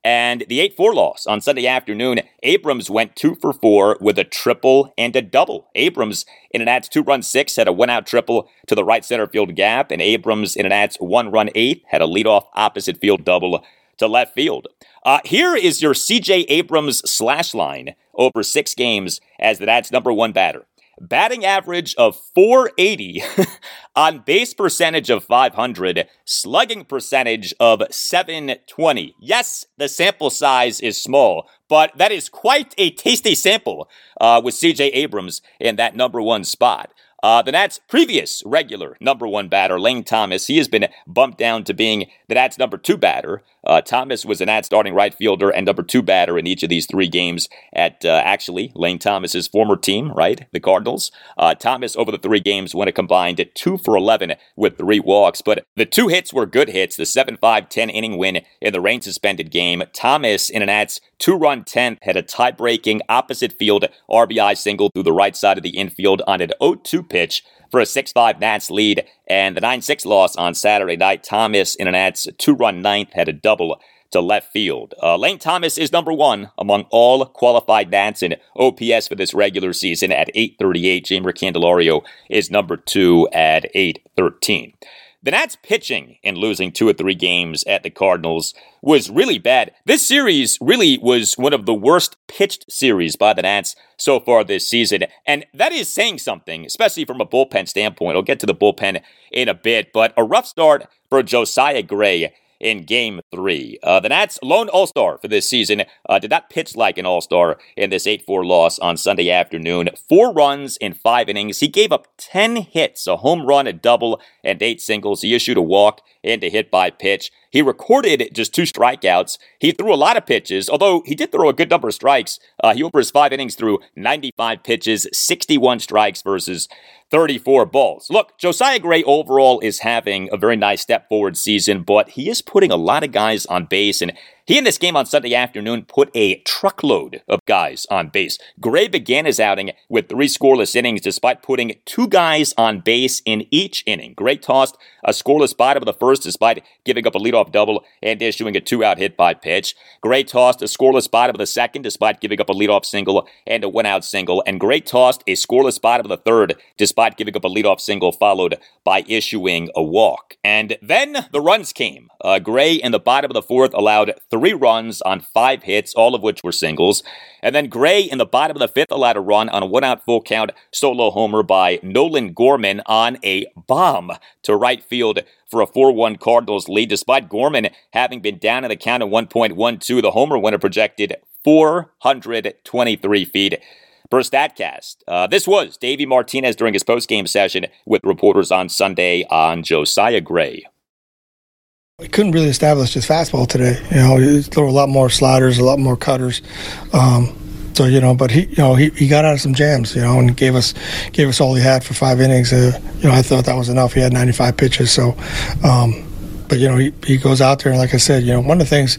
And the 8 4 loss on Sunday afternoon, Abrams went 2 for 4 with a triple and a double. Abrams in an Nats two run six had a one out triple to the right center field gap, and Abrams in an Nats one run eighth had a leadoff opposite field double to left field. Uh, here is your CJ Abrams slash line over six games as the Nats number one batter batting average of 480, on base percentage of 500, slugging percentage of 720. Yes, the sample size is small, but that is quite a tasty sample uh, with CJ Abrams in that number one spot. Uh, the Nats' previous regular number one batter, Lane Thomas, he has been bumped down to being the Nats' number two batter. Uh, Thomas was an Nats' starting right fielder and number two batter in each of these three games at uh, actually Lane Thomas's former team, right? The Cardinals. Uh, Thomas over the three games went a combined two for 11 with three walks, but the two hits were good hits. The 7 5 10 inning win in the rain suspended game. Thomas in an Nats two run 10th had a tie breaking opposite field RBI single through the right side of the infield on an 0 2 pitch for a 6 5 Nats lead. And the 9 6 loss on Saturday night, Thomas in an Nats two run ninth had a double to left field. Uh, Lane Thomas is number one among all qualified Nats in OPS for this regular season at 838. Jeimer Candelario is number two at 813. The Nats pitching in losing two or three games at the Cardinals was really bad. This series really was one of the worst pitched series by the Nats so far this season. And that is saying something, especially from a bullpen standpoint. I'll get to the bullpen in a bit, but a rough start for Josiah Gray in game three. Uh, the Nats' lone All Star for this season uh, did not pitch like an All Star in this 8 4 loss on Sunday afternoon. Four runs in five innings. He gave up 10 hits, a home run, a double, and eight singles. He issued a walk and a hit by pitch. He recorded just two strikeouts. He threw a lot of pitches, although he did throw a good number of strikes. Uh, he over his five innings threw 95 pitches, 61 strikes versus 34 balls. Look, Josiah Gray overall is having a very nice step forward season, but he is putting a lot of guys on base, and he in this game on Sunday afternoon put a truckload of guys on base. Gray began his outing with three scoreless innings despite putting two guys on base in each inning. Gray tossed a scoreless bottom of the first despite giving up a leadoff double and issuing a two-out hit by pitch. Gray tossed a scoreless bottom of the second despite giving up a leadoff single and a one-out single. And Gray tossed a scoreless bottom of the third despite giving up a leadoff single followed by issuing a walk. And then the runs came. Uh, Gray in the bottom of the fourth allowed three runs on five hits, all of which were singles. And then Gray in the bottom of the fifth allowed a run on a one out full count solo homer by Nolan Gorman on a bomb to right field for a 4 1 Cardinals lead. Despite Gorman having been down in the count at 1.12, the homer winner projected 423 feet per StatCast. Uh, this was Davey Martinez during his post-game session with reporters on Sunday on Josiah Gray. He couldn't really establish his fastball today. You know, he threw a lot more sliders, a lot more cutters. Um, so you know, but he, you know, he, he got out of some jams, you know, and gave us gave us all he had for five innings. Uh, you know, I thought that was enough. He had 95 pitches, so um, but you know he, he goes out there and like I said, you know one of the things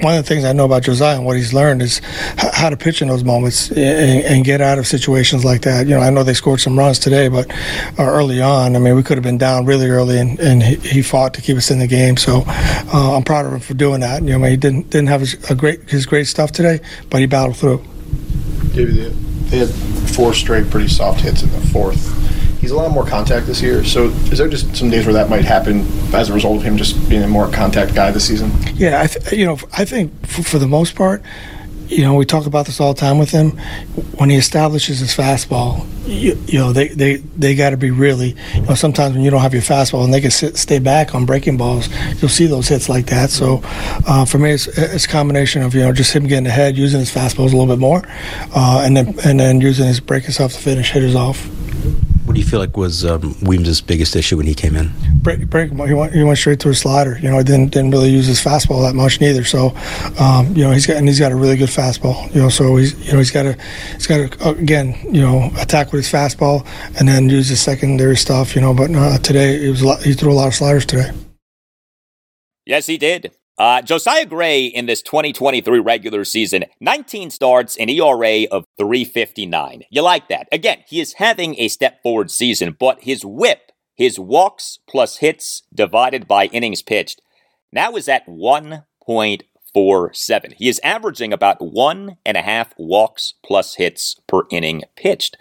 one of the things I know about Josiah and what he's learned is h- how to pitch in those moments and, and, get out of situations like that. You know I know they scored some runs today, but uh, early on, I mean we could have been down really early and, and he, he, fought to keep us in the game. So uh, I'm proud of him for doing that. You know he didn't didn't have his, a great his great stuff today, but he battled through. Gave you the, they had four straight pretty soft hits in the fourth. He's a lot more contact this year. So is there just some days where that might happen as a result of him just being a more contact guy this season? Yeah, I th- you know, I think for, for the most part, you know, we talk about this all the time with him. When he establishes his fastball, you, you know, they they, they got to be really. You know, sometimes when you don't have your fastball and they can sit, stay back on breaking balls, you'll see those hits like that. So, uh, for me, it's, it's a combination of you know just him getting ahead, using his fastballs a little bit more, uh, and then and then using his breaking stuff to finish hitters off. What do you feel like was um, Weems' biggest issue when he came in? Break, break, he went, he went straight to his slider. You know, he didn't didn't really use his fastball that much neither. So, um, you know, he's got and he's got a really good fastball. You know, so he's you know he's got to he's got to again you know attack with his fastball and then use his secondary stuff. You know, but uh, today he was lot, he threw a lot of sliders today. Yes, he did. Uh, Josiah Gray in this 2023 regular season, 19 starts, an ERA of 359. You like that. Again, he is having a step forward season, but his whip, his walks plus hits divided by innings pitched, now is at 1.47. He is averaging about one and a half walks plus hits per inning pitched.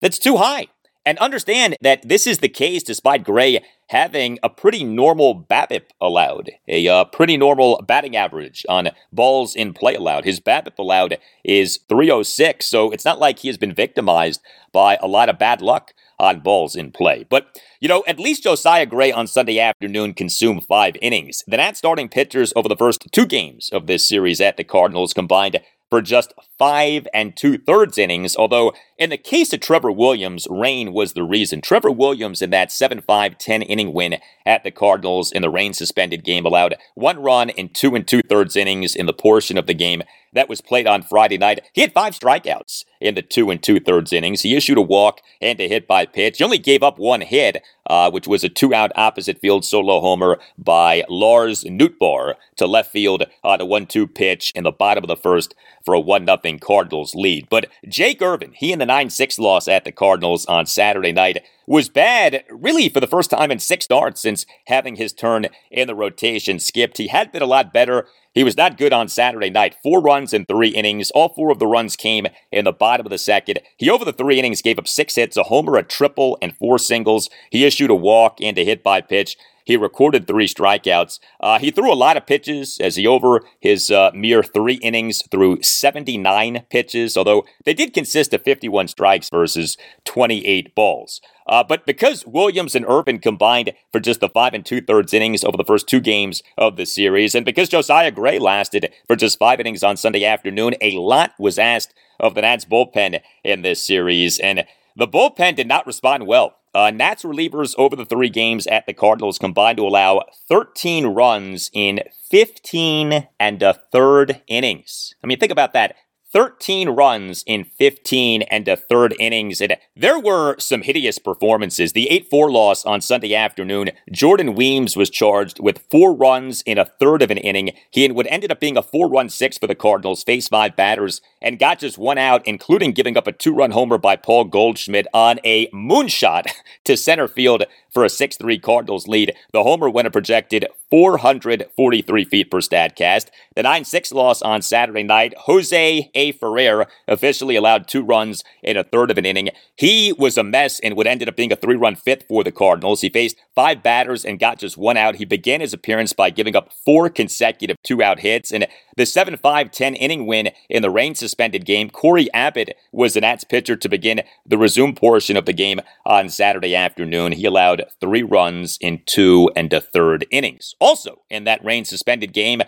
That's too high. And understand that this is the case despite Gray having a pretty normal BABIP allowed, a uh, pretty normal batting average on balls in play allowed. His BABIP allowed is 306, so it's not like he has been victimized by a lot of bad luck on balls in play. But, you know, at least Josiah Gray on Sunday afternoon consumed five innings. The Nats starting pitchers over the first two games of this series at the Cardinals combined for just five and two thirds innings. Although, in the case of Trevor Williams, rain was the reason. Trevor Williams, in that 7 5 10 inning win at the Cardinals in the rain suspended game, allowed one run in two and two thirds innings in the portion of the game that was played on Friday night. He had five strikeouts in the two and two thirds innings. He issued a walk and a hit by pitch. He only gave up one hit, uh, which was a two out opposite field solo homer by Lars Nootbaar to left field on a one two pitch in the bottom of the first for a 1 0 Cardinals lead. But Jake Irvin, he in the 9 6 loss at the Cardinals on Saturday night, was bad really for the first time in six starts since having his turn in the rotation skipped. He had been a lot better he was not good on Saturday night. Four runs in three innings. All four of the runs came in the bottom of the second. He, over the three innings, gave up six hits, a homer, a triple, and four singles. He issued a walk and a hit by pitch. He recorded three strikeouts. Uh, he threw a lot of pitches as he, over his uh, mere three innings, threw 79 pitches, although they did consist of 51 strikes versus 28 balls. Uh, but because Williams and Irvin combined for just the five and two thirds innings over the first two games of the series, and because Josiah Gray lasted for just five innings on Sunday afternoon, a lot was asked of the Nats bullpen in this series, and the bullpen did not respond well uh, Nats relievers over the three games at the Cardinals combined to allow 13 runs in 15 and a third innings. I mean, think about that. 13 runs in 15 and a third innings. And there were some hideous performances. The 8 4 loss on Sunday afternoon, Jordan Weems was charged with four runs in a third of an inning. He would ended up being a four run six for the Cardinals, faced five batters, and got just one out, including giving up a two run homer by Paul Goldschmidt on a moonshot to center field for a 6 3 Cardinals lead. The homer went a projected 443 feet per Statcast. The 9 6 loss on Saturday night, Jose A. Ferrer officially allowed two runs in a third of an inning. He was a mess and would ended up being a three run fifth for the Cardinals. He faced five batters and got just one out. He began his appearance by giving up four consecutive two out hits. And the 7 5 10 inning win in the rain suspended game, Cory Abbott was the Nats pitcher to begin the resume portion of the game on Saturday afternoon. He allowed three runs in two and a third innings. Also, in that rain suspended game,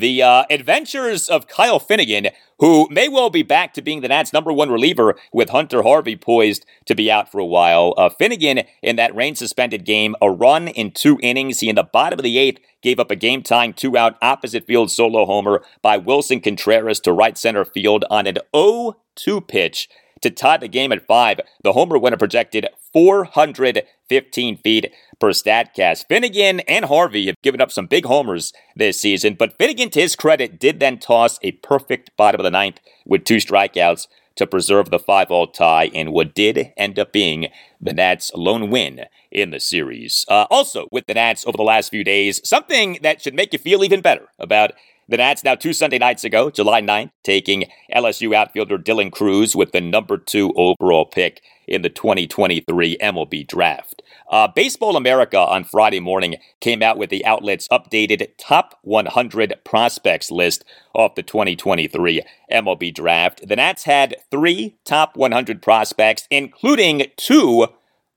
the uh, adventures of Kyle Finnegan, who may well be back to being the Nats' number one reliever with Hunter Harvey poised to be out for a while. Uh, Finnegan, in that rain suspended game, a run in two innings. He, in the bottom of the eighth, gave up a game tying two out opposite field solo homer by Willson Contreras to right center field on an 0 2 pitch to tie the game at five. The homer a projected 415 feet per StatCast. Finnegan and Harvey have given up some big homers this season, but Finnegan, to his credit, did then toss a perfect bottom of the ninth with two strikeouts to preserve the 5 all tie in what did end up being the Nats' lone win in the series. Uh, also, with the Nats over the last few days, something that should make you feel even better about The Nats now two Sunday nights ago, July 9th, taking LSU outfielder Dylan Crews with the number two overall pick in the 2023 MLB draft. Uh, Baseball America on Friday morning came out with the outlet's updated top 100 prospects list off the 2023 MLB draft. The Nats had three top 100 prospects, including two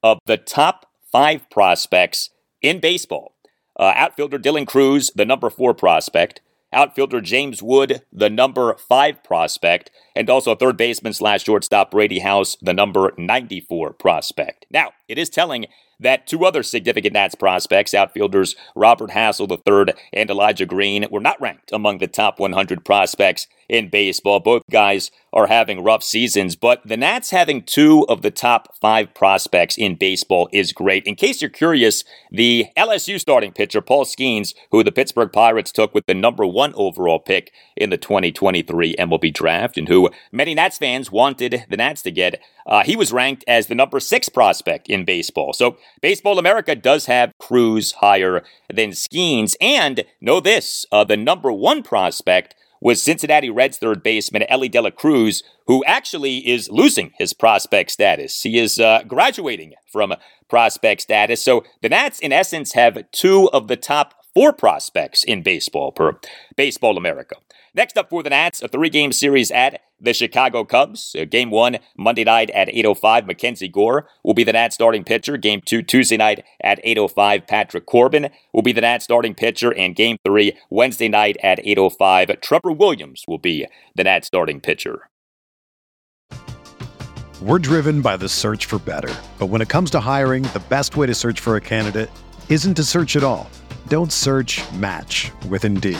of the top five prospects in baseball. Uh, outfielder Dylan Cruz, the number four prospect outfielder James Wood, the number five prospect, and also third baseman slash shortstop Brady House, the number 94 prospect. Now, it is telling that two other significant Nats prospects, outfielders Robert Hassell III and Elijah Green, were not ranked among the top 100 prospects in baseball. Both guys are having rough seasons, but the Nats having two of the top five prospects in baseball is great. In case you're curious, the LSU starting pitcher, Paul Skenes, who the Pittsburgh Pirates took with the number one overall pick in the 2023 MLB draft, and who many Nats fans wanted the Nats to get, uh, he was ranked as the number six prospect in baseball. So Baseball America does have Crews higher than Skenes. And know this uh, the number one prospect was Cincinnati Reds third baseman Elly De La Cruz, who actually is losing his prospect status. He is uh, graduating from prospect status. So the Nats, in essence, have two of the top four prospects in baseball per Baseball America. Next up for the Nats, a three-game series at the Chicago Cubs. Uh, game one, Monday night at 8.05, Mackenzie Gore will be the Nats starting pitcher. Game two, Tuesday night at 8.05, Patrick Corbin will be the Nats starting pitcher. And game three, Wednesday night at 8.05, Trevor Williams will be the Nats starting pitcher. We're driven by the search for better. But when it comes to hiring, the best way to search for a candidate isn't to search at all. Don't search match with Indeed.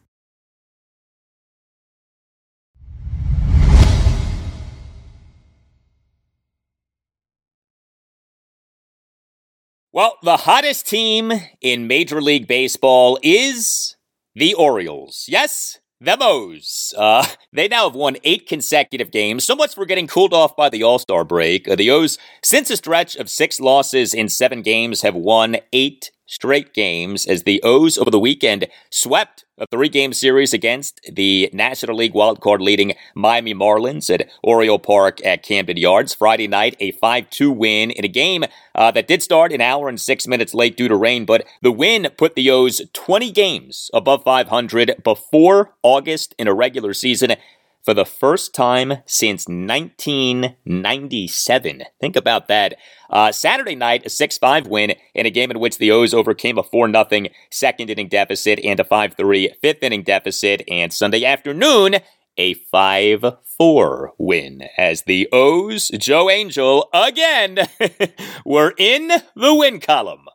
Well, the hottest team in Major League Baseball is the Orioles. Yes, the Mo's. Uh, they now have won eight consecutive games. So much for getting cooled off by the All Star break. Uh, the O's, since a stretch of six losses in seven games, have won eight straight games as the O's over the weekend swept a three game series against the National League wildcard leading Miami Marlins at Oriole Park at Camden Yards. Friday night, a 5 2 win in a game uh, that did start an hour and six minutes late due to rain, but the win put the O's 20 games above 500 before August in a regular season for the first time since 1997. Think about that. Uh, Saturday night, a 6 5 win in a game in which the O's overcame a 4 0 second inning deficit and a 5 3 fifth inning deficit. And Sunday afternoon, a 5 4 win as the O's, Joe Angel, again were in the win column.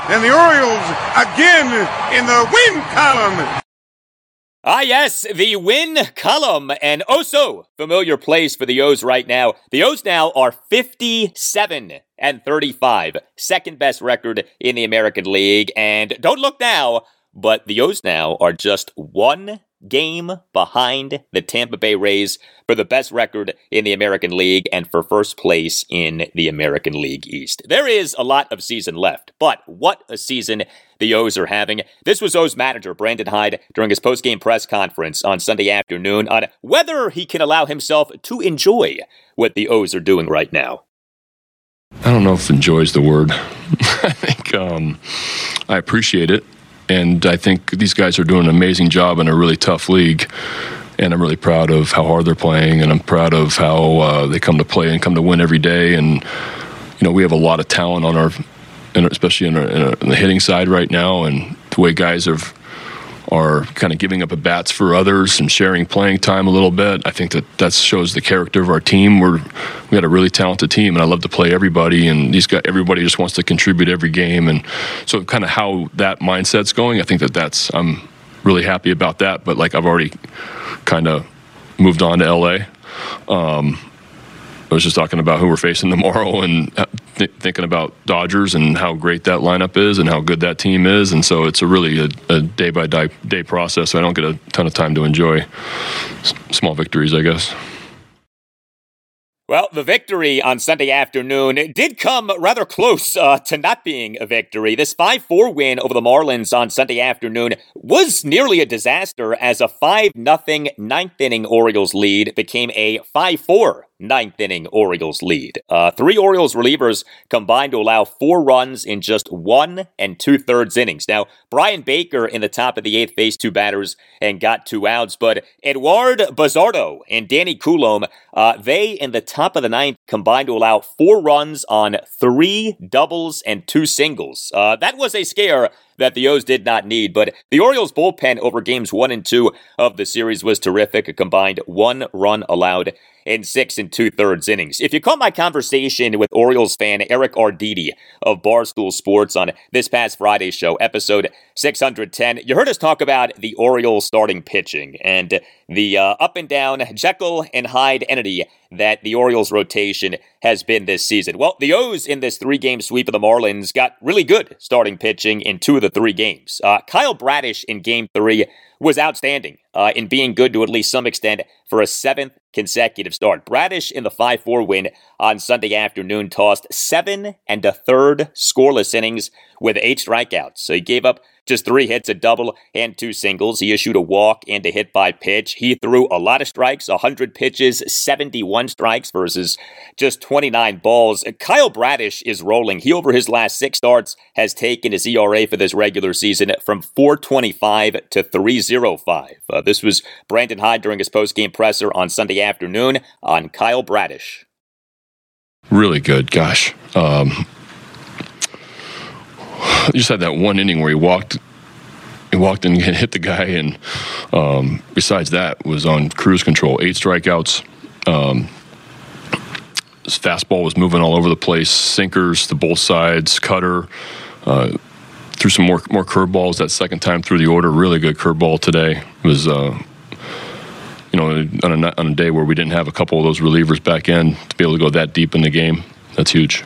And the Orioles again in the win column. Ah, yes, the win column, and oh so familiar place for the O's right now. The O's now are 57 and 35, second best record in the American League. And don't look now, but the O's now are just one game behind the Tampa Bay Rays for the best record in the American League and for first place in the American League East. There is a lot of season left, but what a season the O's are having. This was O's manager, Brandon Hyde, during his post-game press conference on Sunday afternoon on whether he can allow himself to enjoy what the O's are doing right now. I don't know if enjoy is the word. I think um, I appreciate it. And I think these guys are doing an amazing job in a really tough league. And I'm really proud of how hard they're playing. And I'm proud of how uh, they come to play and come to win every day. And, you know, we have a lot of talent on our, especially in, our, in, our, in the hitting side right now. And the way guys have are kind of giving up at bats for others and sharing playing time a little bit. I think that that shows the character of our team. We're we got a really talented team, and I love to play everybody. And these guys, everybody just wants to contribute every game, and so kind of how that mindset's going. I think that that's I'm really happy about that. But like I've already kind of moved on to LA. Um, I was just talking about who we're facing tomorrow and th- thinking about Dodgers and how great that lineup is and how good that team is. And so it's a really a, a day by day, day process. So I don't get a ton of time to enjoy s- small victories, I guess. Well, the victory on Sunday afternoon did come rather close uh, to not being a victory. This 5 4 win over the Marlins on Sunday afternoon was nearly a disaster as a 5 0 ninth inning Orioles lead became a 5 4 ninth inning Orioles lead. Uh, three Orioles relievers combined to allow four runs in just one and two thirds innings. Now, Bryan Baker in the top of the eighth faced two batters and got two outs, but Eduard Bazardo and Danny Coulombe, uh, they in the top of the ninth combined to allow four runs on three doubles and two singles. Uh, that was a scare that the O's did not need. But the Orioles bullpen over games one and two of the series was terrific. A combined one run allowed in six and two thirds innings. If you caught my conversation with Orioles fan Eric Arditi of Barstool Sports on this past Friday show, episode 610, you heard us talk about the Orioles starting pitching and the uh, up and down Jekyll and Hyde entity that the Orioles rotation has been this season. Well, the O's in this three game sweep of the Marlins got really good starting pitching in two of the three games. Uh, Kyle Bradish in game three was outstanding uh, in being good to at least some extent for a seventh consecutive start. Bradish in the 5 4 win on Sunday afternoon tossed seven and a third scoreless innings with eight strikeouts. So he gave up just three hits, a double, and two singles. He issued a walk and a hit by pitch. He threw a lot of strikes, 100 pitches, 71 strikes versus just 29 balls. Kyle Bradish is rolling. He, over his last six starts, has taken his ERA for this regular season from 425 to 305. Uh, this was Brandon Hyde during his post-game presser on Sunday afternoon on Kyle Bradish. Really good. Gosh. Um, just had that one inning where he walked he walked and hit the guy. And um, besides that was on cruise control eight strikeouts. Um, his fastball was moving all over the place sinkers to both sides cutter uh, threw some more more curveballs that second time through the order. Really good curveball today. It was uh, you know on a, on a day where we didn't have a couple of those relievers back in to be able to go that deep in the game. That's huge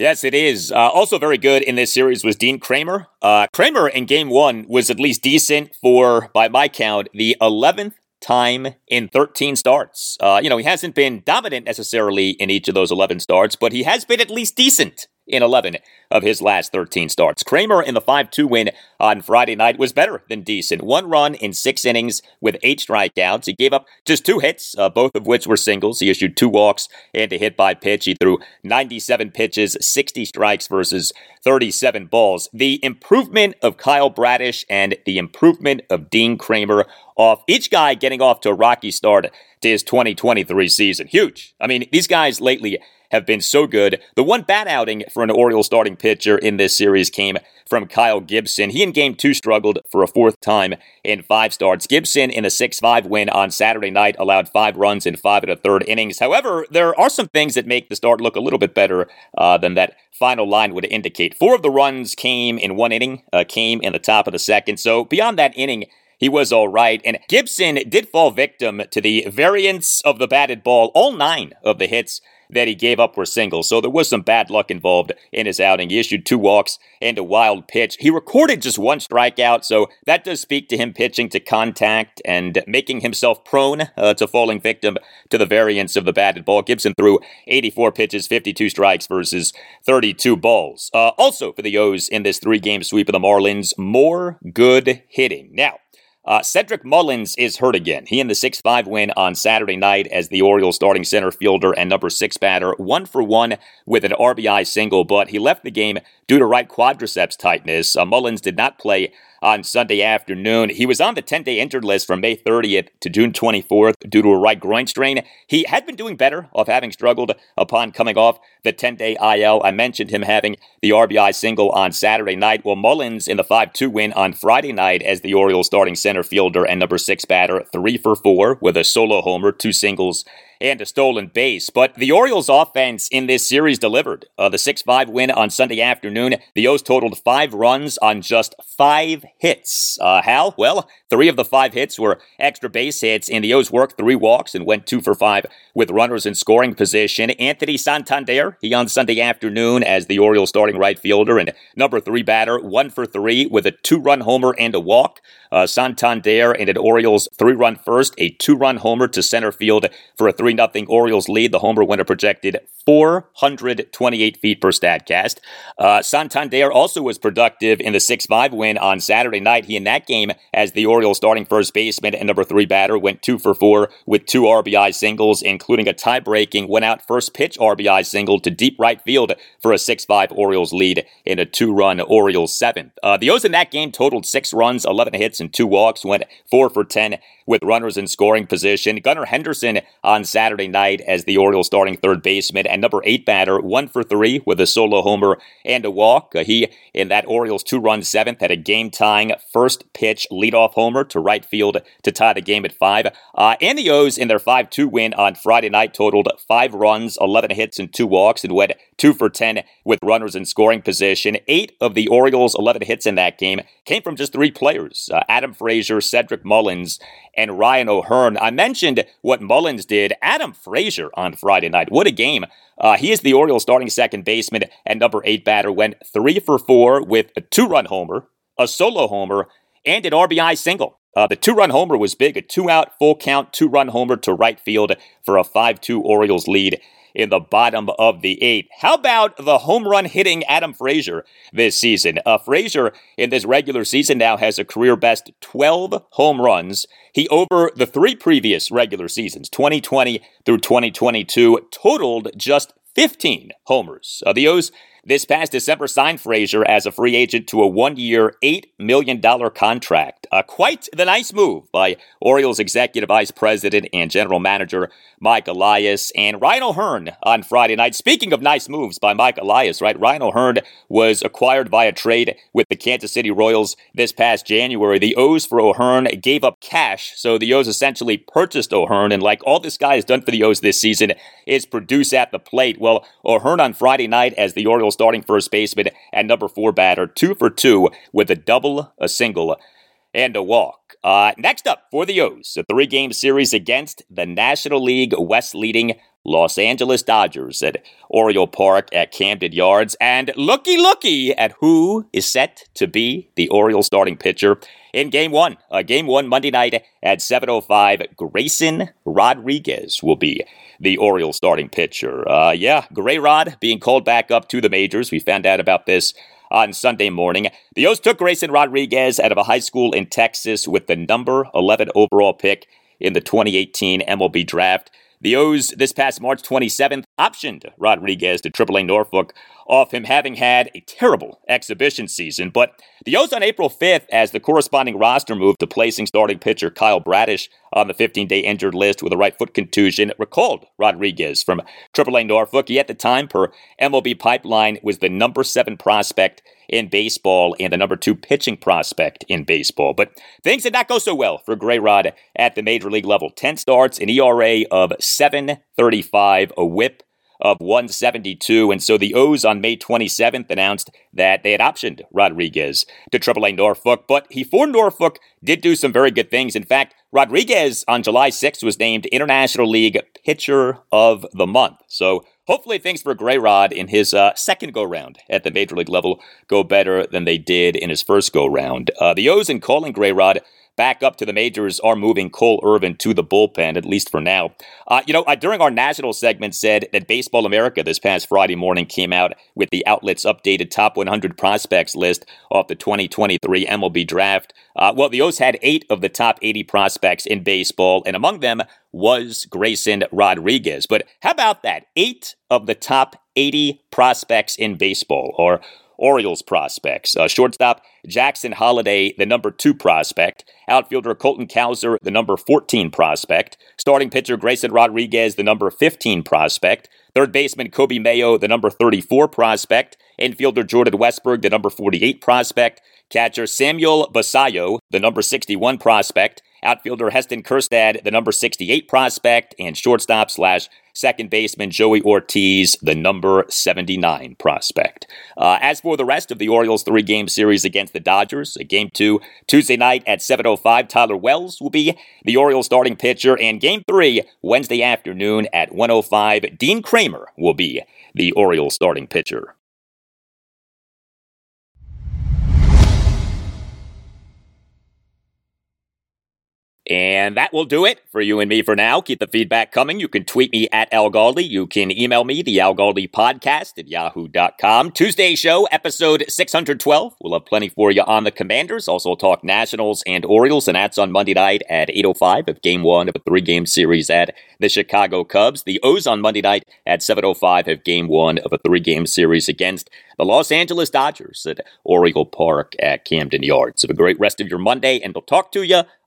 Yes, it is. Uh, also, very good in this series was Dean Kremer. Uh, Kremer in game one was at least decent for, by my count, the 11th time in 13 starts. Uh, you know, he hasn't been dominant necessarily in each of those 11 starts, but he has been at least decent in 11 of his last 13 starts. Kremer in the 5 2 win on Friday night was better than decent. One run in six innings with eight strikeouts. He gave up just two hits, uh, both of which were singles. He issued two walks and a hit by pitch. He threw 97 pitches, 60 strikes versus 37 balls. The improvement of Kyle Bradish and the improvement of Dean Kremer off each guy getting off to a rocky start to his 2023 season. Huge. I mean, these guys lately have been so good. The one bad outing for an Orioles starting pitcher in this series came from Kyle Gibson. He in game two struggled for a fourth time in five starts. Gibson in a 6 5 win on Saturday night allowed five runs in five and a third innings. However, there are some things that make the start look a little bit better uh, than that final line would indicate. Four of the runs came in one inning, uh, came in the top of the second. So beyond that inning, he was all right. And Gibson did fall victim to the variance of the batted ball. All nine of the hits that he gave up were singles. So there was some bad luck involved in his outing. He issued two walks and a wild pitch. He recorded just one strikeout, so that does speak to him pitching to contact and making himself prone uh, to falling victim to the variance of the batted ball. Gibson threw 84 pitches, 52 strikes versus 32 balls. Uh, also for the O's in this three game sweep of the Marlins, more good hitting. Now, uh, Cedric Mullins is hurt again. He in the 6 5 win on Saturday night as the Orioles starting center fielder and number six batter, one for one with an RBI single, but he left the game due to right quadriceps tightness. Uh, Mullins did not play on Sunday afternoon. He was on the 10 day injured list from May 30th to June 24th due to a right groin strain. He had been doing better of having struggled upon coming off the 10 day IL. I mentioned him having the RBI single on Saturday night. Well, Mullins in the 5 2 win on Friday night as the Orioles starting center fielder and number six batter, three for four with a solo homer, two singles, and a stolen base. But the Orioles offense in this series delivered. Uh, the 6 5 win on Sunday afternoon, the O's totaled five runs on just five hits. Uh, how? Well, three of the five hits were extra base hits, and the O's worked three walks and went two for five with runners in scoring position. Anthony Santander, he on Sunday afternoon as the Orioles starting right fielder and number three batter, one for three with a two run homer and a walk. Uh, Santander and an Orioles three run first, a two run homer to center field for a 3 0 Orioles lead. The homer winner projected 428 feet per Statcast. Uh, Santander also was productive in the 6 5 win on Saturday night. He in that game, as the Orioles starting first baseman and number three batter, went two for four with two RBI singles, including a tie breaking, went out first pitch RBI single to deep right field for a 6 5 Orioles lead in a two run Orioles seventh. Uh, the O's in that game totaled six runs, 11 hits, and two walks, went four for 10 with runners in scoring position. Gunnar Henderson on Saturday night as the Orioles starting third baseman and number eight batter, one for three with a solo homer and a walk. Uh, he, in that Orioles two run seventh, had a game tying first pitch leadoff homer to right field to tie the game at five. Uh, and the O's in their 5 2 win on Friday night totaled five runs, 11 hits, and two walks, and went two for 10 with runners in scoring position. Eight of the Orioles' 11 hits in that game came from just three players uh, Adam Frazier, Cedric Mullins, and Ryan O'Hearn. I mentioned what Mullins did. Adam Frazier on Friday night. What a game. Uh, he is the Orioles starting second baseman and number eight batter. Went three for four with a two run homer, a solo homer, and an RBI single. Uh, the two run homer was big, a two out, full count, two run homer to right field for a 5 2 Orioles lead in the bottom of the eighth. How about the home run hitting Adam Frazier this season? Uh, Frazier in this regular season now has a career best 12 home runs. He, over the three previous regular seasons, 2020 through 2022, totaled just 15 homers. Uh, the O's this past December signed Frazier as a free agent to a one year, $8 million contract. Uh, quite the nice move by Orioles executive vice president and general manager Mike Elias and Ryan O'Hearn on Friday night. Speaking of nice moves by Mike Elias, right? Ryan O'Hearn was acquired via trade with the Kansas City Royals this past January. The O's for O'Hearn gave up cash, so the O's essentially purchased O'Hearn. And like all this guy has done for the O's this season is produce at the plate. Well, O'Hearn on Friday night as the Orioles starting first baseman and number four batter, two for two with a double, a single, and a walk. Uh, next up for the O's, a three game series against the National League West leading Los Angeles Dodgers at Oriole Park at Camden Yards. And looky looky at who is set to be the Orioles starting pitcher in game one. Uh, game one Monday night at 7.05, Grayson Rodriguez will be the Orioles starting pitcher. Uh, yeah, Gray Rod being called back up to the majors. We found out about this on Sunday morning. The O's took Grayson Rodriguez out of a high school in Texas with the number 11 overall pick in the 2018 MLB draft. The O's this past March 27th optioned Rodriguez to AAA Norfolk off him having had a terrible exhibition season. But the O's on April 5th, as the corresponding roster moved to placing starting pitcher Kyle Bradish on the 15 day injured list with a right foot contusion, recalled Rodriguez from AAA Norfolk. He, at the time, per MLB Pipeline, was the number seven prospect in baseball and the number two pitching prospect in baseball. But things did not go so well for Gray Rod at the major league level. 10 starts, an ERA of 735, a whip of 172. And so the O's on May 27th announced that they had optioned Rodriguez to AAA Norfolk, but he for Norfolk did do some very good things. In fact, Rodriguez on July 6th was named International League Pitcher of the Month. So hopefully things for Grey Rod in his uh, second go round at the major league level go better than they did in his first go round. Uh, the O's in calling Grey Rod back up to the majors are moving Cole Irvin to the bullpen, at least for now. Uh, you know, uh, during our national segment, said that Baseball America this past Friday morning came out with the outlet's updated top 100 prospects list off the 2023 MLB draft. Uh, well, the O's had eight of the top 80 prospects in baseball, and among them was Grayson Rodriguez. But how about that? Eight of the top 80 prospects in baseball, or Orioles prospects. Uh, shortstop Jackson Holliday, the number two prospect. Outfielder Colton Cowser, the number 14 prospect. Starting pitcher Grayson Rodriguez, the number 15 prospect. Third baseman Coby Mayo, the number 34 prospect. Infielder Jordan Westburg, the number 48 prospect. Catcher Samuel Basallo, the number 61 prospect. Outfielder Heston Kjerstad, the number 68 prospect. And shortstop slash second baseman Joey Ortiz, the number 79 prospect. Uh, as for the rest of the Orioles three game series against the Dodgers, game two Tuesday night at 7.05, Tyler Wells will be the Orioles starting pitcher, and game three Wednesday afternoon at 1.05, Dean Kremer will be the Orioles starting pitcher. And that will do it for you and me for now. Keep the feedback coming. You can tweet me at Al Galdi. You can email me, the Al Galdi podcast at yahoo.com. Tuesday show, episode 612. We'll have plenty for you on the Commanders. Also talk Nationals and Orioles, and that's on Monday night at 8.05 of game one of a three-game series at the Chicago Cubs. The O's on Monday night at 7.05 of game one of a three-game series against the Los Angeles Dodgers at Oriole Park at Camden Yards. Have a great rest of your Monday, and we'll talk to you